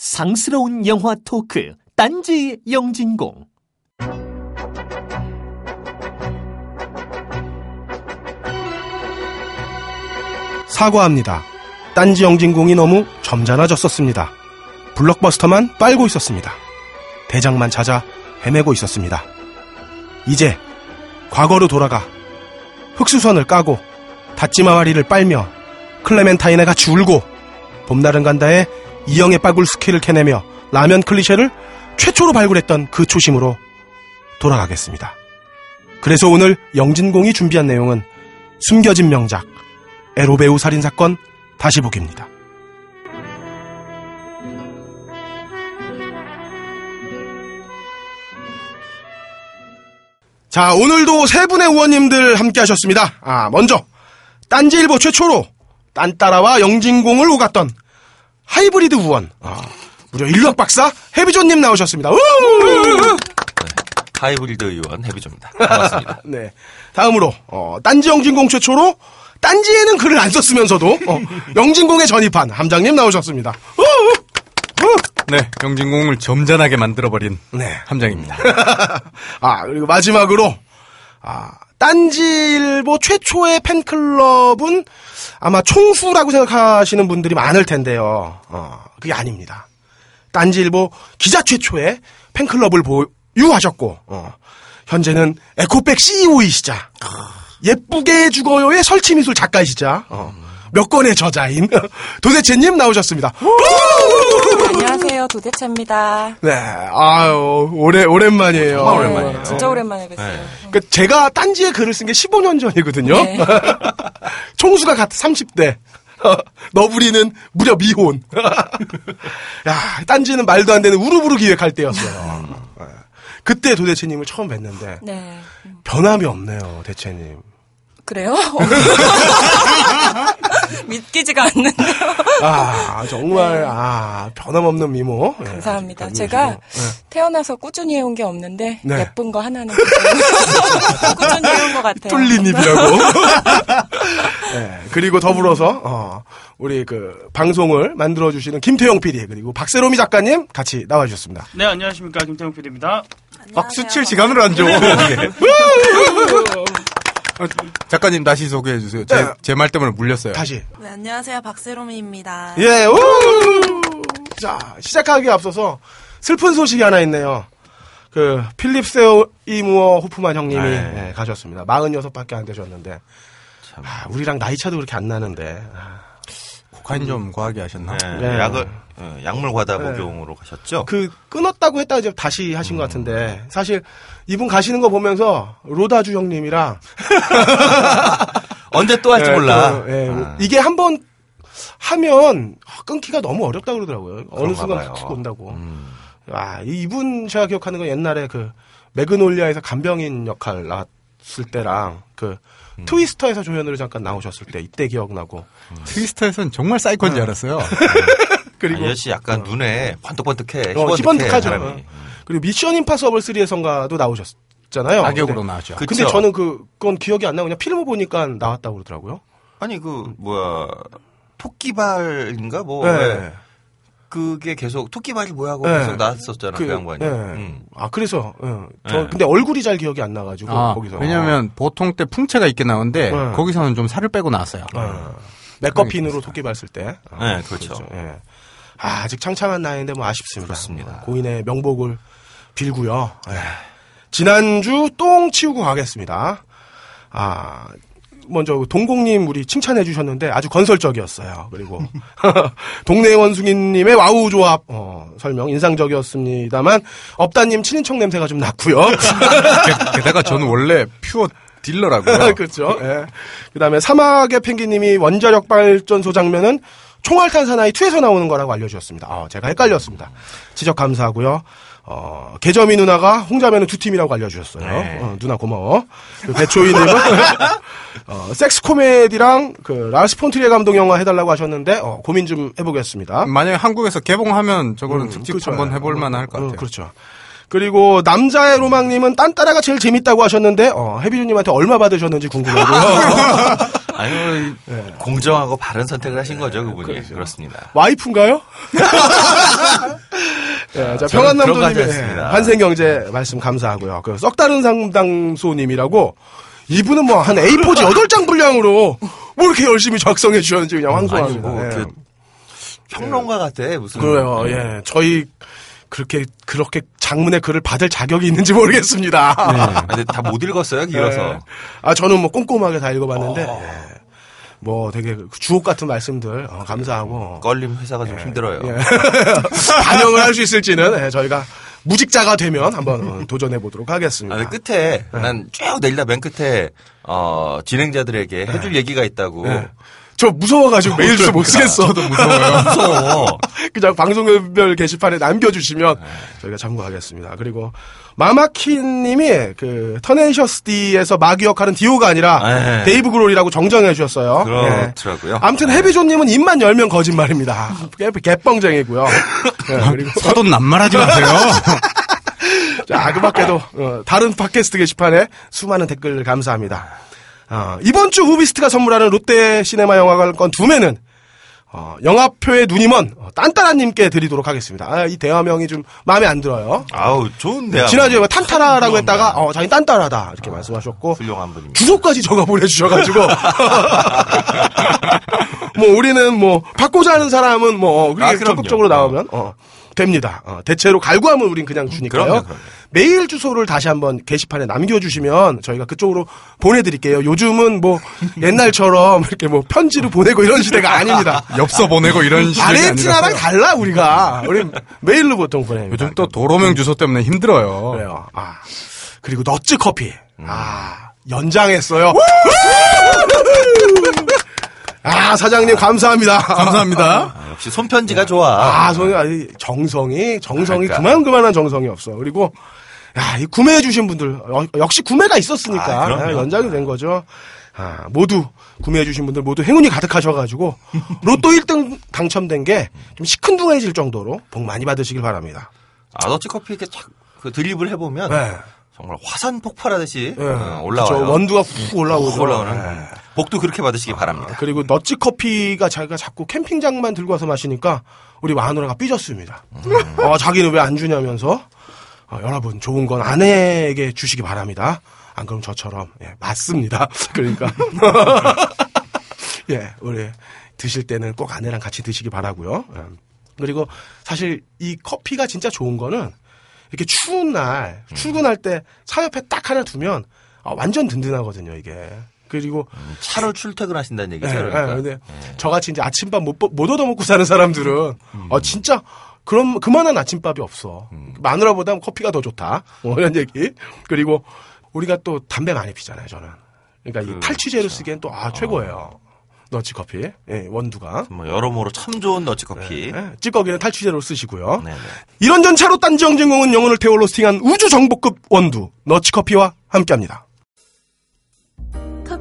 상스러운 영화 토크 딴지 영진공 사과합니다. 딴지 영진공이 너무 점잖아졌었습니다. 블록버스터만 빨고 있었습니다. 대장만 찾아 헤매고 있었습니다. 이제 과거로 돌아가 흑수선을 까고 다찌마와리를 빨며 클레멘타인에 같이 울고 봄날은 간다에 이영의 빠굴 스키를 캐내며 라면 클리셰를 최초로 발굴했던 그 초심으로 돌아가겠습니다. 그래서 오늘 영진공이 준비한 내용은 숨겨진 명작 에로베우 살인사건 다시 보기입니다. 자, 오늘도 세 분의 의원님들 함께 하셨습니다. 아, 먼저, 딴지일보 최초로 딴따라와 영진공을 오갔던 하이브리드 우원. 아, 무려 인력 박사 해비존님 나오셨습니다. 우! 하이브리드 의원 해비조입니다. 반갑습니다. 네. 다음으로, 어, 딴지 영진공 최초로 딴지에는 글을 안 썼으면서도, 어, 영진공에 전입한 함장님 나오셨습니다. 네, 영진공을 점잖하게 만들어버린 네. 함장입니다. 아, 그리고 마지막으로, 아, 딴지일보 최초의 팬클럽은 아마 총수라고 생각하시는 분들이 많을 텐데요. 어, 그게 아닙니다. 딴지일보 기자 최초의 팬클럽을 보유하셨고, 어, 현재는 에코백 CEO이시자, 예쁘게 죽어요의 설치미술 작가이시자, 어, 몇 권의 저자인 도대체님 나오셨습니다. 안녕하세요, 도대체입니다. 네, 아유, 오래, 오랜만이에요. 정말 오랜만이에요. 네, 진짜 오랜만에 뵀어요. 네. 그 제가 딴지에 글을 쓴 게 15년 전이거든요. 네. 총수가 같 30대. 너부리는 무려 미혼. 야, 딴지는 말도 안 되는 우르부르 기획할 때였어요. 예. 그때 도대체님을 처음 뵀는데 네. 변함이 없네요, 대체님. 그래요? 믿기지가 않는데요. 아, 정말 아, 변함없는 미모. 예, 네. 감사합니다. 아주 제가. 예. 태어나서 꾸준히 해온 게 없는데 네. 예쁜 거 하나는. 꾸준히 해온 것 같아요. 뚫린 입이라고. 네, 그리고 더불어서 어, 우리 그 방송을 만들어 주시는 김태용 PD 그리고 박세롬이 작가님 같이 나와 주셨습니다. 네, 안녕하십니까. 김태형 PD입니다. 박수 칠 시간을 안 줘. 어, 작가님 다시 소개해 주세요. 제, 네. 제말 때문에 물렸어요. 다시. 네, 안녕하세요. 박세롬입니다. 예. 우! 자, 시작하기에 앞서서 슬픈 소식이 하나 있네요. 그 필립 세이무어 호프만 형님이 네. 예, 가셨습니다. 46밖에 안 되셨는데. 아, 우리랑 나이 차도 그렇게 안 나는데. 아, 코카인 좀 과하게 하셨나? 네, 네. 약을 어, 약물 과다 네. 복용으로 가셨죠? 그 끊었다고 했다가 이제 다시 하신 것 음. 같은데 사실 이분 가시는 거 보면서 로다주 형님이랑 언제 또 할지 예, 몰라. 그, 예, 아, 이게 한번 하면 끊기가 너무 어렵다 그러더라고요. 어느 순간. 툭 온다고. 음. 아, 이- 이분 제가 기억하는 건 옛날에 그 매그놀리아에서 간병인 역할 나왔을 때랑 그 음. 트위스터에서 조연으로 잠깐 나오셨을 때 이때 기억나고 트위스터에서는 정말 사이코인 줄 알았어요. 그리고 아저씨 약간 눈에 번뜩번뜩해. 어, 희번뜩하죠. 어. 그리고 미션 임파서블 3에선가도 나오셨잖아요. 악역으로 근데, 나왔죠. 그- 근데 그쵸. 저는 그 그건 기억이 안 나고 그냥 필름 보니까 나왔다고 그러더라고요. 아니 그 뭐야 토끼발인가 뭐 네. 왜 그게 계속 토끼발이 뭐야 하고 네. 계속 나왔었잖아 그, 양반이. 예. 음. 아 그래서 예. 저 네. 근데 얼굴이 잘 기억이 안 나가지고 아, 거기서 왜냐면 보통 때 풍채가 있게 나오는데 네. 거기서는 좀 살을 빼고 나왔어요. 어, 맥커핀으로 토끼발 쓸 때. 어, 네, 그렇죠. 예. 아, 아직 창창한 나이인데 뭐 아쉽습니다. 그렇습니다. 뭐 고인의 명복을 빌고요. 예. 지난주 똥 치우고 가겠습니다. 아, 먼저 동공님 우리 칭찬해 주셨는데 아주 건설적이었어요. 그리고 동네 원숭이님의 와우 조합 어, 설명 인상적이었습니다만 업다님 친인척 냄새가 좀 났고요. 게- 게다가 저는 원래 pure 딜러라고요. 그렇죠. 예. 그다음에 사막의 펭귄님이 원자력 발전소 장면은 총알탄 사나이 2에서 나오는 거라고 알려주셨습니다. 아, 제가 헷갈렸습니다. 지적 감사하고요. 어, 개점이 누나가 홍자매는 두 팀이라고 알려주셨어요. 네. 어, 누나 고마워. 그 배초이님은 어, 섹스 코미디랑 그 라스 폰트리에 감독 영화 해달라고 하셨는데 어, 고민 좀 해보겠습니다. 만약에 한국에서 개봉하면 저거는 음, 특집 그렇죠. 한번 해볼 어, 만할 것 어, 같아요. 그렇죠. 그리고 남자의 로망님은 딴따라가 제일 재밌다고 하셨는데 어, 해비주님한테 얼마 받으셨는지 궁금하고요. 아니 뭐 공정하고 바른 선택을 하신 거죠 그분이 그렇죠. 그렇습니다. 와이프인가요? 자, 거 하지 평안남도님의 않습니다. 환생경제 말씀 감사하고요. 그 썩다른 상당소님이라고 이분은 뭐 한 A4지 8장 분량으로 뭐 이렇게 열심히 작성해 주셨는지 그냥 아니 황송합니다. 뭐 예. 그 평론가 같아 무슨. 그래요. 예. 저희 그렇게 그렇게 장문의 글을 받을 자격이 있는지 모르겠습니다. 아, 근데 다 못 읽었어요 길어서. 예. 아 저는 뭐 꼼꼼하게 다 읽어봤는데 예. 뭐 되게 주옥 같은 말씀들 어, 감사하고 껄림 회사가 좀 힘들어요. 예. 반영을 할 수 있을지는 예, 저희가 무직자가 되면 한번 어, 도전해 보도록 하겠습니다. 아, 끝에 네. 난쭉 내리다 맨 끝에 어, 진행자들에게 해줄 얘기가 있다고. 예. 저 무서워가지고 메일 주소 못 쓰겠어. 저도 무서워요. 무서워. 그냥 방송별 게시판에 남겨주시면 저희가 참고하겠습니다. 그리고 마마키님이 그 Tenacious D에서 마귀 역할은 디오가 아니라 네. 데이브 그롤이라고 정정해 주셨어요. 예. 그렇더라고요. 아무튼 헤비조님은 입만 열면 거짓말입니다. 개, 개뻥쟁이고요. 예, 그리고 사돈 남 말 하지 마세요. 자, 그 밖에도 어, 다른 팟캐스트 게시판에 수많은 댓글 감사합니다. 어, 이번 주 후비스트가 선물하는 롯데 시네마 영화관 두 매는 어, 영화표의 눈이 먼 어, 딴따라님께 드리도록 하겠습니다. 아, 이 대화명이 좀 마음에 안 들어요. 아우 좋은데요. 지난주에 뭐 탄타라라고 했다가 어, 자기 딴따라다 이렇게 말씀하셨고 훌륭한 분입니다. 주소까지 적어 보내주셔가지고 뭐 우리는 뭐 받고자 하는 사람은 뭐 그렇게 아, 그럼요. 적극적으로 나오면 어, 됩니다. 어, 대체로 갈구하면 우린 그냥 주니까요. 그럼요, 그럼요. 메일 주소를 다시 한번 게시판에 남겨주시면 저희가 그쪽으로 보내드릴게요. 요즘은 뭐 옛날처럼 이렇게 뭐 편지를 보내고 이런 시대가 아닙니다. 엽서 보내고 이런 시절이 아르헨티나랑. 달라 우리가 우리 메일로 보통 보냅니다. 요즘 또 도로명 주소 때문에 힘들어요. 그래요. 아 그리고 너츠 커피. 아 연장했어요. 아 사장님 감사합니다. 감사합니다. 아, 역시 손편지가 좋아. 아, 아주 정성이 정성이 그러니까. 그만 그만한 정성이 없어. 그리고 야, 이 구매해 주신 분들 어, 역시 구매가 있었으니까 아, 연장이 된 거죠. 아, 모두 구매해 주신 분들 모두 행운이 가득하셔 가지고 로또 1등 당첨된 게 좀 시큰둥해질 정도로 복 많이 받으시길 바랍니다. 아더치 커피 이렇게 착, 그 드립을 해보면 네. 정말 화산 폭발하듯이 네. 어, 올라와요. 원두가 훅 올라오죠. 훅 올라오는 네. 복도 그렇게 받으시기 바랍니다. 그리고 너츠 커피가 자기가 자꾸 캠핑장만 들고 와서 마시니까 우리 마누라가 삐졌습니다. 어, 자기는 왜 안 주냐면서 어, 여러분 좋은 건 아내에게 주시기 바랍니다. 안 그럼 저처럼 예, 맞습니다. 그러니까 예 우리 드실 때는 꼭 아내랑 같이 드시기 바라고요. 예. 그리고 사실 이 커피가 진짜 좋은 거는 이렇게 추운 날 출근할 때 차 옆에 딱 하나 두면 아, 완전 든든하거든요 이게. 그리고 차로 출퇴근 하신다는 얘기죠. 예, 그러니까. 예, 근데 저같이 이제 아침밥 못, 못 얻어먹고 사는 사람들은 어, 진짜 그럼 그만한 아침밥이 없어. 마누라보다 커피가 더 좋다. 뭐 이런 얘기. 그리고 우리가 또 담배 많이 피잖아요. 저는. 그러니까 이 탈취제로 쓰기엔 또아 최고예요. 너치 커피. 예, 원두가. 뭐 여러모로 참 좋은 너치 커피. 예, 찌꺼기는 탈취제로 쓰시고요. 네네. 이런 전차로 딴지 영진공은 영혼을 태워 로스팅한 우주 정복급 원두 너치 커피와 함께합니다.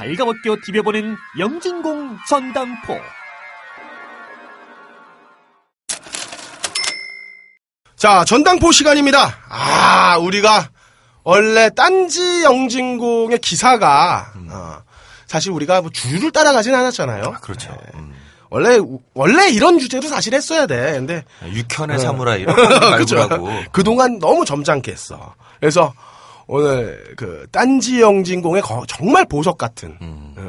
발가벗겨 디벼보는 영진공 전당포. 자, 전당포 시간입니다. 아, 우리가 원래 딴지 영진공의 기사가 어, 사실 우리가 뭐 주류를 따라가진 않았잖아요. 그렇죠. 음. 원래 원래 이런 주제로 사실 했어야 돼. 근데 육현의 사무라이 이런 거 그죠. 말고라고. 그동안 너무 점잖게 했어. 그래서 오늘 그 딴지 영진공의 거- 정말 보석 같은 음. 예.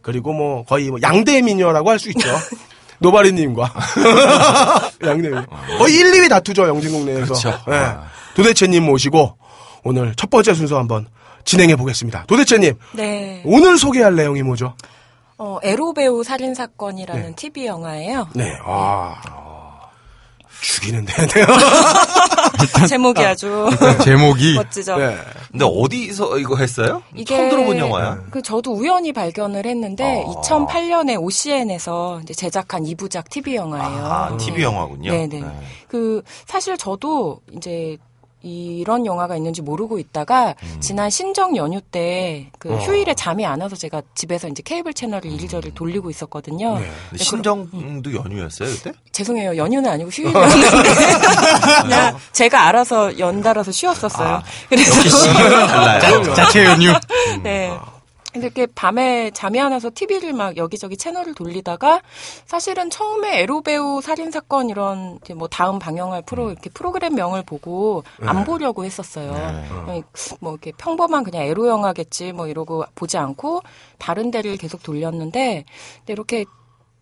그리고 뭐 거의 뭐 양대 미녀라고 할 수 있죠. 노바리님과 양대 미녀. 거의 1, 2위 다투죠 영진공 내에서. 그렇죠. 예. 아. 도대체님 모시고 오늘 첫 번째 순서 한번 진행해 보겠습니다. 도대체님 네. 오늘 소개할 내용이 뭐죠? 어, 에로 배우 살인 사건이라는 네. TV 영화예요. 네. 아. 죽이는데. 제목이 아주 제목이 멋지죠. 네. 근데 어디서 이거 했어요? 이게 처음 들어본 영화야. 그 저도 우연히 발견을 했는데 어. 2008년에 OCN에서 이제 제작한 2부작 TV 영화예요. 아, TV 영화군요. 네네. 그 사실 저도 이제 이런 영화가 있는지 모르고 있다가 음. 지난 신정 연휴 때그 어. 휴일에 잠이 안 와서 제가 집에서 이제 케이블 채널을 이리저리 돌리고 있었거든요. 네, 신정도 연휴였어요 그때? 죄송해요. 연휴는 아니고 휴일이었는데 그냥 제가 알아서 연달아서 쉬었었어요. 아, 그래서 달라요. 자체 연휴. 네. 근데 이렇게 밤에 잠이 안 와서 TV를 막 여기저기 채널을 돌리다가 사실은 처음에 에로 배우 살인 사건 이런 뭐 다음 방영할 프로 이렇게 프로그램 명을 보고 안 보려고 했었어요. 아니, 뭐 이렇게 평범한 그냥 에로 영화겠지 뭐 이러고 보지 않고 다른 데를 계속 돌렸는데 근데 이렇게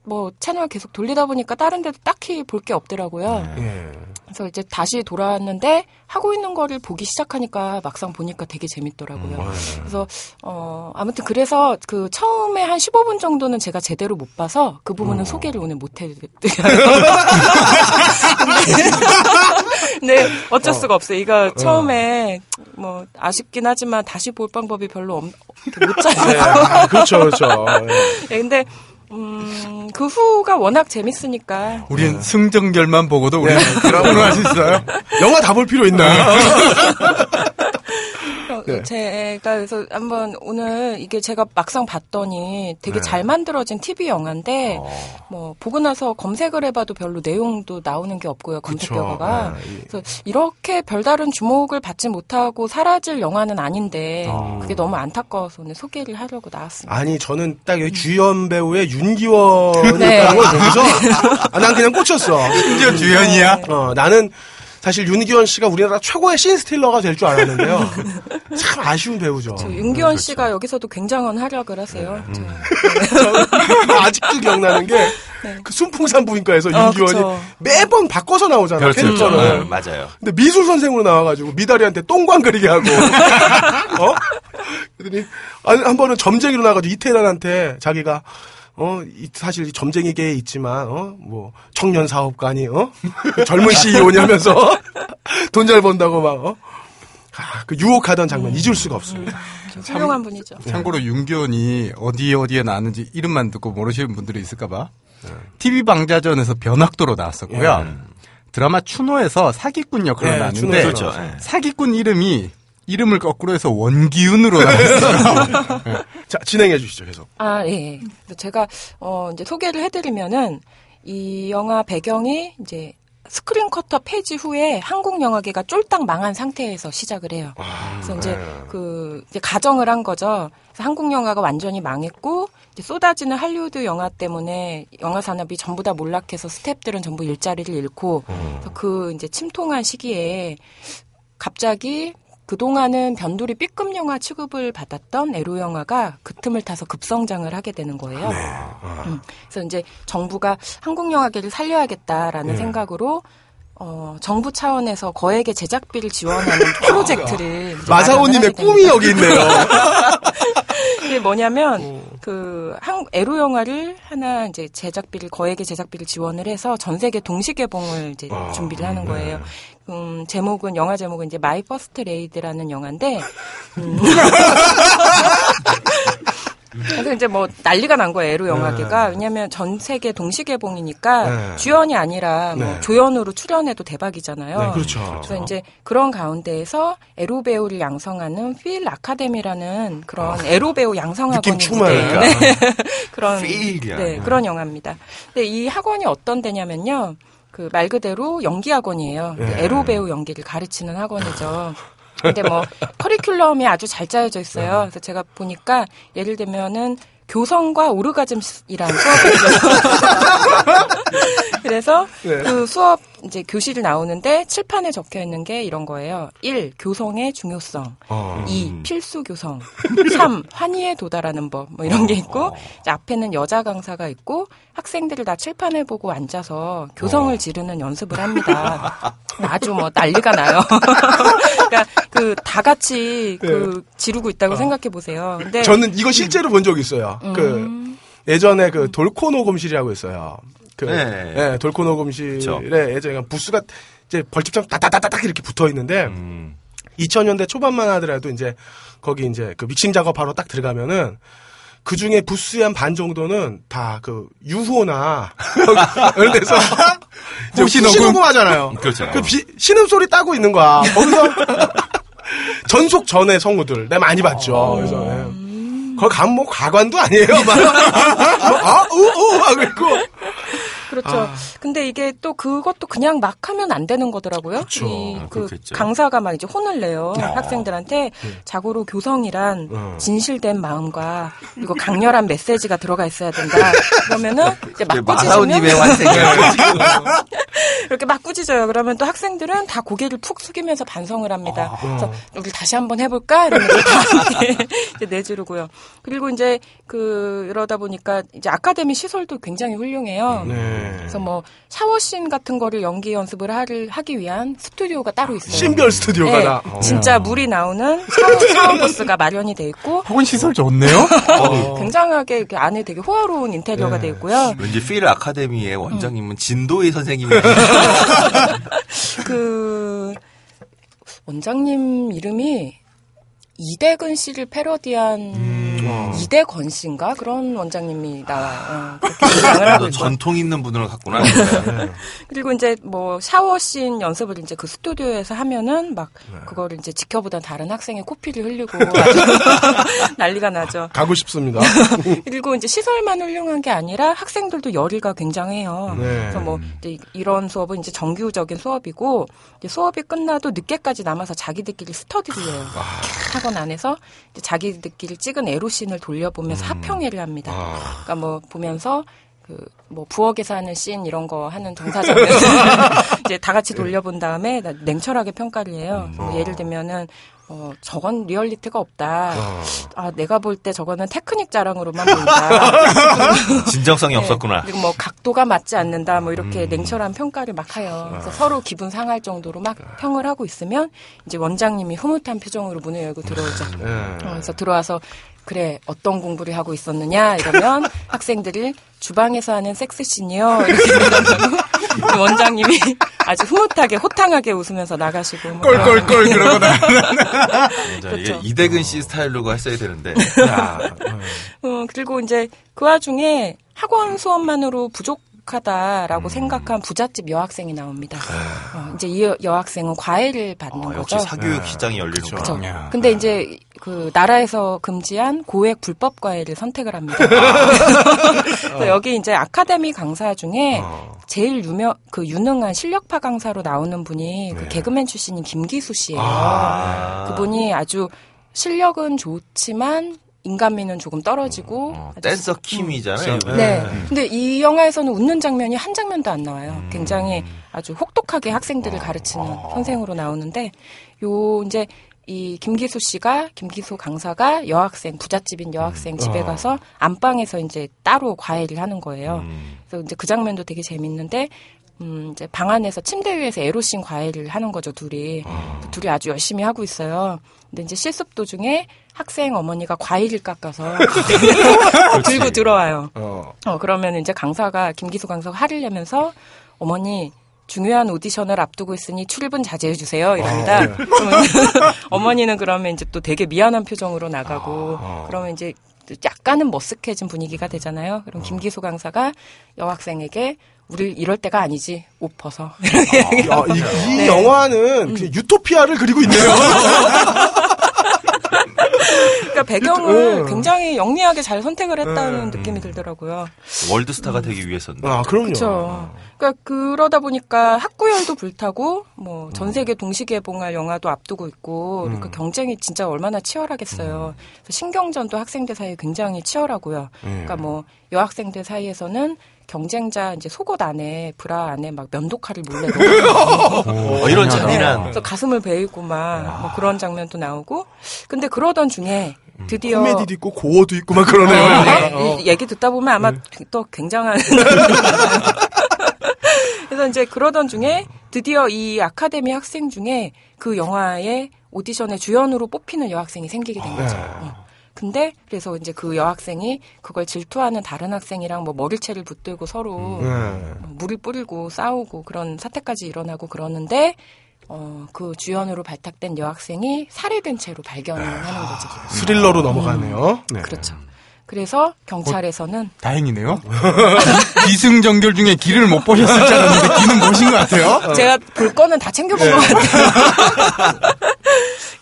뭐 채널 계속 돌리다 보니까 다른 데도 딱히 볼 게 없더라고요. 예. 그래서 이제 다시 돌아왔는데 하고 있는 거를 보기 시작하니까 막상 보니까 되게 재밌더라고요. 그래서 어 아무튼 그래서 그 처음에 한 15분 정도는 제가 제대로 못 봐서 그 부분은 소개를 오늘 못 해드려요. 네, 어쩔 수가 없어요. 이거 처음에 뭐 아쉽긴 하지만 다시 볼 방법이 별로 없, 못 네. 찾아요. 아, 그렇죠, 그렇죠. 네, 근데 음, 그 후가 워낙 재밌으니까 우린 승정결만 보고도 우리 그런 할수 있어요. 영화 다 볼 필요 있나? 어, 네. 제가 그래서 한번 오늘 이게 제가 막상 봤더니 되게 네. 잘 만들어진 TV 영화인데 어. 뭐 보고 나서 검색을 해봐도 별로 내용도 나오는 게 없고요 검색 그쵸. 결과가 네. 그래서 이렇게 별다른 주목을 받지 못하고 사라질 영화는 아닌데 그게 너무 안타까워서 오늘 소개를 하려고 나왔습니다. 아니 저는 딱 여기 주연 배우의 윤기원이라는 네. 걸 보면서 아, 난 그냥 꽂혔어. 심지어 주연이야. 어, 나는 사실 윤기원 씨가 우리나라 최고의 씬스틸러가 될 줄 알았는데요. 참 아쉬운 배우죠. 저 음, 윤기원 그렇죠. 씨가 여기서도 굉장한 활약을 하세요. 저- 아직도 기억나는 게 그 순풍산 부인과에서 아, 윤기원이 그쵸. 매번 바꿔서 나오잖아. 그렇죠. 캐릭터를. 네, 맞아요. 근데 미술 선생으로 나와가지고 미다리한테 똥광 그리게 하고, 어? 그러더니 아니, 한 번은 점쟁이로 나와가지고 이태란한테 자기가 어 이- 사실 점쟁이계에 있지만 어 뭐 청년 사업가니 어 젊은 CEO냐면서 돈 잘 번다고 막 어. 아, 그 유혹하던 장면 잊을 수가 없습니다. 저 훌륭한 분이죠. 참고로 윤기원이 어디에 어디에 나왔는지 이름만 듣고 모르시는 분들이 있을까봐 TV 방자전에서 변학도로 나왔었고요. 드라마 추노에서 사기꾼 역할로 네, 나왔는데 추노에서 그렇죠. 예. 사기꾼 이름이 이름을 거꾸로 해서 원기훈으로 나왔어요. 자 진행해 주시죠 계속. 아, 예. 제가 어 이제 소개를 해드리면은 이 영화 배경이 이제 스크린 쿼터 폐지 후에 한국 영화계가 쫄딱 망한 상태에서 시작을 해요. 그래서 이제 그 이제 가정을 한 거죠. 그래서 한국 영화가 완전히 망했고 이제 쏟아지는 할리우드 영화 때문에 영화 산업이 전부 다 몰락해서 스탭들은 전부 일자리를 잃고 그래서 그 이제 침통한 시기에 갑자기 그동안은 변두리 B급 영화 취급을 받았던 에로 영화가 그 틈을 타서 급성장을 하게 되는 거예요. 음, 그래서 이제 정부가 한국 영화계를 살려야겠다라는 생각으로 어, 정부 차원에서 거액의 제작비를 지원하는 프로젝트를 이제 마사오님의 꿈이. 여기 있네요. 이게 뭐냐면 그 한, 에로 영화를 하나 이제 제작비를 거액의 제작비를 지원을 해서 전 세계 동시 개봉을 이제 아, 준비를 하는 거예요. 음, 제목은 영화 제목은 이제 My First Laid라는 영화인데 음. 그래서 이제 뭐 난리가 난 거예요 에로 영화계가 왜냐하면 전 세계 동시 개봉이니까 네. 주연이 아니라 뭐 네. 조연으로 출연해도 대박이잖아요. 네, 그렇죠. 그래서 이제 그런 가운데에서 에로 배우를 양성하는 feel 아카데미라는 그런 에로 배우 양성학원이 느낌 충만하니까. 네. 그런. 네, 그런 영화입니다. 근데 이 학원이 어떤 데냐면요. 그 말 그대로 연기 학원이에요. 네. 에로 배우 연기를 가르치는 학원이죠. 근데 뭐 커리큘럼이 아주 잘 짜여져 있어요. 그래서 제가 보니까 예를 들면은 교성과 오르가즘이라는 수업이 있어요. 그래서 네. 그 수업 이제 교실이 나오는데 칠판에 적혀 있는 게 이런 거예요. 1. 교성의 중요성. 어. 2. 필수 교성. 3. 환희에 도달하는 법. 뭐 이런 게 있고 앞에는 여자 강사가 있고 학생들을 다 칠판을 보고 앉아서 교성을 지르는 연습을 합니다. 아주 뭐 난리가 나요. 그러니까 그 다 같이 그 지르고 있다고 생각해 보세요. 근데 저는 이거 실제로 본 적 있어요. 음. 그 예전에 그 돌코 녹음실이라고 있어요. 그 네. 예, 돌코 녹음실에 그쵸. 예전에 부스가 이제 벌집처럼 따따따따딱 이렇게 붙어 있는데 음. 2000년대 초반만 하더라도 이제 거기 이제 그 믹싱 작업하러 딱 들어가면은 그 중에 부스의 한 반 정도는 다 그 유호나 이런 데서 호시 녹음. 녹음하잖아요. 그렇죠. 그 비- 신음 소리 따고 있는 거야. 거기서 전속 전의 성우들 내가 많이 봤죠. 그래서 예. 거기 가면 뭐 가관도 아니에요. 막 아, 우, 우, 막 그랬고. 그렇죠. 아. 근데 이게 또 그것도 그냥 막 하면 안 되는 거더라고요. 이, 아, 그 그렇겠죠. 강사가 막 이제 혼을 내요. 아. 학생들한테 자고로 교성이란 어. 진실된 마음과 그리고 강렬한 메시지가 들어가 있어야 된다. 그러면은 이제 막 네, 꾸짖으면 마사오님의 완성이에요. 이렇게 막 꾸짖어요. 그러면 또 학생들은 다 고개를 푹 숙이면서 반성을 합니다. 아. 그래서 우리 다시 한번 해볼까? 이러면서 다 이제 내지르고요. 그리고 이제 그 이러다 보니까 이제 아카데미 시설도 굉장히 훌륭해요. 네. 그래서 뭐 샤워씬 같은 거를 연기 연습을 하를 하기 위한 스튜디오가 따로 있어요. 신별 스튜디오가 네, 다. 어. 진짜 물이 나오는 샤워, 샤워 부스가 마련이 돼 있고 혹은 시설 좋네요. 굉장하게 이렇게 안에 되게 호화로운 인테리어가 돼 있고요. 왠지 필 아카데미의 원장님은 진도의 선생님이 그 원장님 이름이 이대근 씨를 패러디한 이대건 씨인가 그런 원장님이 나와요. 어, 있고. 전통 있는 분을 갖구나. 그리고 이제 뭐 샤워씬 연습을 이제 그 스튜디오에서 하면은 막 그거를 이제 지켜보던 다른 학생의 코피를 흘리고 난리가 나죠. 가고 싶습니다. 그리고 이제 시설만 훌륭한 게 아니라 학생들도 열의가 굉장해요. 네. 그래서 뭐 이런 수업은 이제 정규적인 수업이고 수업이 끝나도 늦게까지 남아서 자기들끼리 스터디를 해요. 학원 안에서 자기들끼리 찍은 에로 신을 돌려보면서 합평회를 합니다. 그러니까 뭐 보면서 그뭐 부엌에서 하는 씬 이런 거 하는 정사장을 이제 다 같이 돌려본 다음에 나- 냉철하게 평가를 해요. 뭐 예를 들면은 어 저건 리얼리티가 없다. 아 내가 볼 때 저거는 테크닉 자랑으로만 보인다. 진정성이 네. 없었구나. 그리고 뭐 각도가 맞지 않는다. 뭐 이렇게 냉철한 평가를 막 해요. 그래서 서로 기분 상할 정도로 막 평을 하고 있으면 이제 원장님이 흐뭇한 표정으로 문을 열고 들어오죠. 네. 어, 그래서 들어와서 그래 어떤 공부를 하고 있었느냐 이러면 학생들이 주방에서 하는 섹스씬이요 이렇게 그 원장님이 아주 흐뭇하게 호탕하게 웃으면서 나가시고 꼴꼴꼴 그러고 나. 그렇죠. 이대근 씨 스타일로 했어야 되는데. 야, 어, 그리고 이제 그 와중에 학원 수업만으로 부족 하다라고 생각한 부잣집 여학생이 나옵니다. 어, 이제 이 여- 여학생은 과외를 받는 어, 거죠. 역시 사교육 시장이 열리는구나. 그렇죠. 야. 근데 이제 그 나라에서 금지한 고액 불법 과외를 선택을 합니다. 그래서 여기 이제 아카데미 강사 중에 제일 유명 그 유능한 실력파 강사로 나오는 분이 그 개그맨 출신인 김기수 씨예요. 아. 그분이 아주 실력은 좋지만 인간미는 조금 떨어지고 어, 아주 댄서 킴이잖아요. 네. 근데 이 영화에서는 웃는 장면이 한 장면도 안 나와요. 굉장히 아주 혹독하게 학생들을 가르치는 선생으로 나오는데 요 이제 이 김기수 씨가 김기수 강사가 여학생 부잣집인 여학생 집에 가서 안방에서 이제 따로 과외를 하는 거예요. 음. 그래서 이제 그 장면도 되게 재밌는데 음, 이제 방 안에서 침대 위에서 에로신 과외를 하는 거죠, 둘이. 둘이 아주 열심히 하고 있어요. 근데 이제 실습 도중에 학생 어머니가 과일을 깎아서 들고 들어와요. 어. 어, 그러면 이제 강사가, 김기수 강사가 화를 내면서 어머니, 중요한 오디션을 앞두고 있으니 출입은 자제해 주세요. 이럽니다. 그러면 어머니는 그러면 이제 또 되게 미안한 표정으로 나가고, 그러면 이제 약간은 머쓱해진 분위기가 되잖아요. 그럼 김기수 강사가 여학생에게 우리 이럴 때가 아니지, 옷 벗어. 이렇게 야, 이, 이 네. 영화는 그냥 유토피아를 그리고 있네요. 그러니까 배경을 음. 굉장히 영리하게 잘 선택을 했다는 음. 느낌이 들더라고요. 월드스타가 되기 위해서는. 아, 그럼요. 그렇죠. 그러니까 그러다 보니까 학구열도 불타고 뭐 전 세계 동시 개봉할 영화도 앞두고 있고 그러니까 경쟁이 진짜 얼마나 치열하겠어요. 그래서 신경전도 학생들 사이에 굉장히 치열하고요. 그러니까 뭐 여학생들 사이에서는 경쟁자 이제 속옷 안에 브라 안에 막 면도칼을 몰래 넣고 어, 이런 네. 잔인한. 그래서 가슴을 베이고 막 뭐 그런 장면도 나오고 근데 그러던 중에 드디어 코미디도 있고 고어도 있고 막 그러네요. 네, 어. 이 얘기 듣다 보면 아마 또 굉장한. 그래서 이제 그러던 중에 드디어 이 아카데미 학생 중에 그 영화의 오디션의 주연으로 뽑히는 여학생이 생기게 된 거죠. 어. 근데 그래서 이제 그 여학생이 그걸 질투하는 다른 학생이랑 뭐 머리채를 붙들고 서로 네. 뭐 물을 뿌리고 싸우고 그런 사태까지 일어나고 그러는데 어, 그 주연으로 발탁된 여학생이 살해된 채로 발견하는 거죠. 스릴러로 넘어가네요. 네. 그렇죠. 그래서 경찰에서는 다행이네요. 기승전결 중에 길을 못 보셨을 줄 알았는데 길은 보신 것 같아요. 제가 볼 거는 다 챙겨본 것 같아요.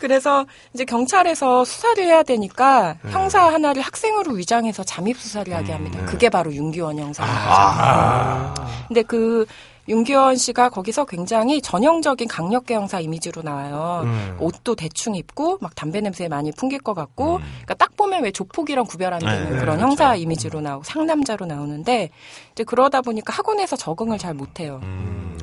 그래서 이제 경찰에서 수사를 해야 되니까 형사 하나를 학생으로 위장해서 잠입 수사를 하게 합니다. 그게 바로 윤기원 형사입니다. 근데 그 윤기원 씨가 거기서 굉장히 전형적인 강력계 형사 이미지로 나와요. 옷도 대충 입고 막 담배 냄새 많이 풍길 것 같고, 그러니까 딱 보면 왜 조폭이랑 구별 안 되는 네, 그런 형사 이미지로 나오고 상남자로 나오는데 이제 그러다 보니까 학원에서 적응을 잘 못해요.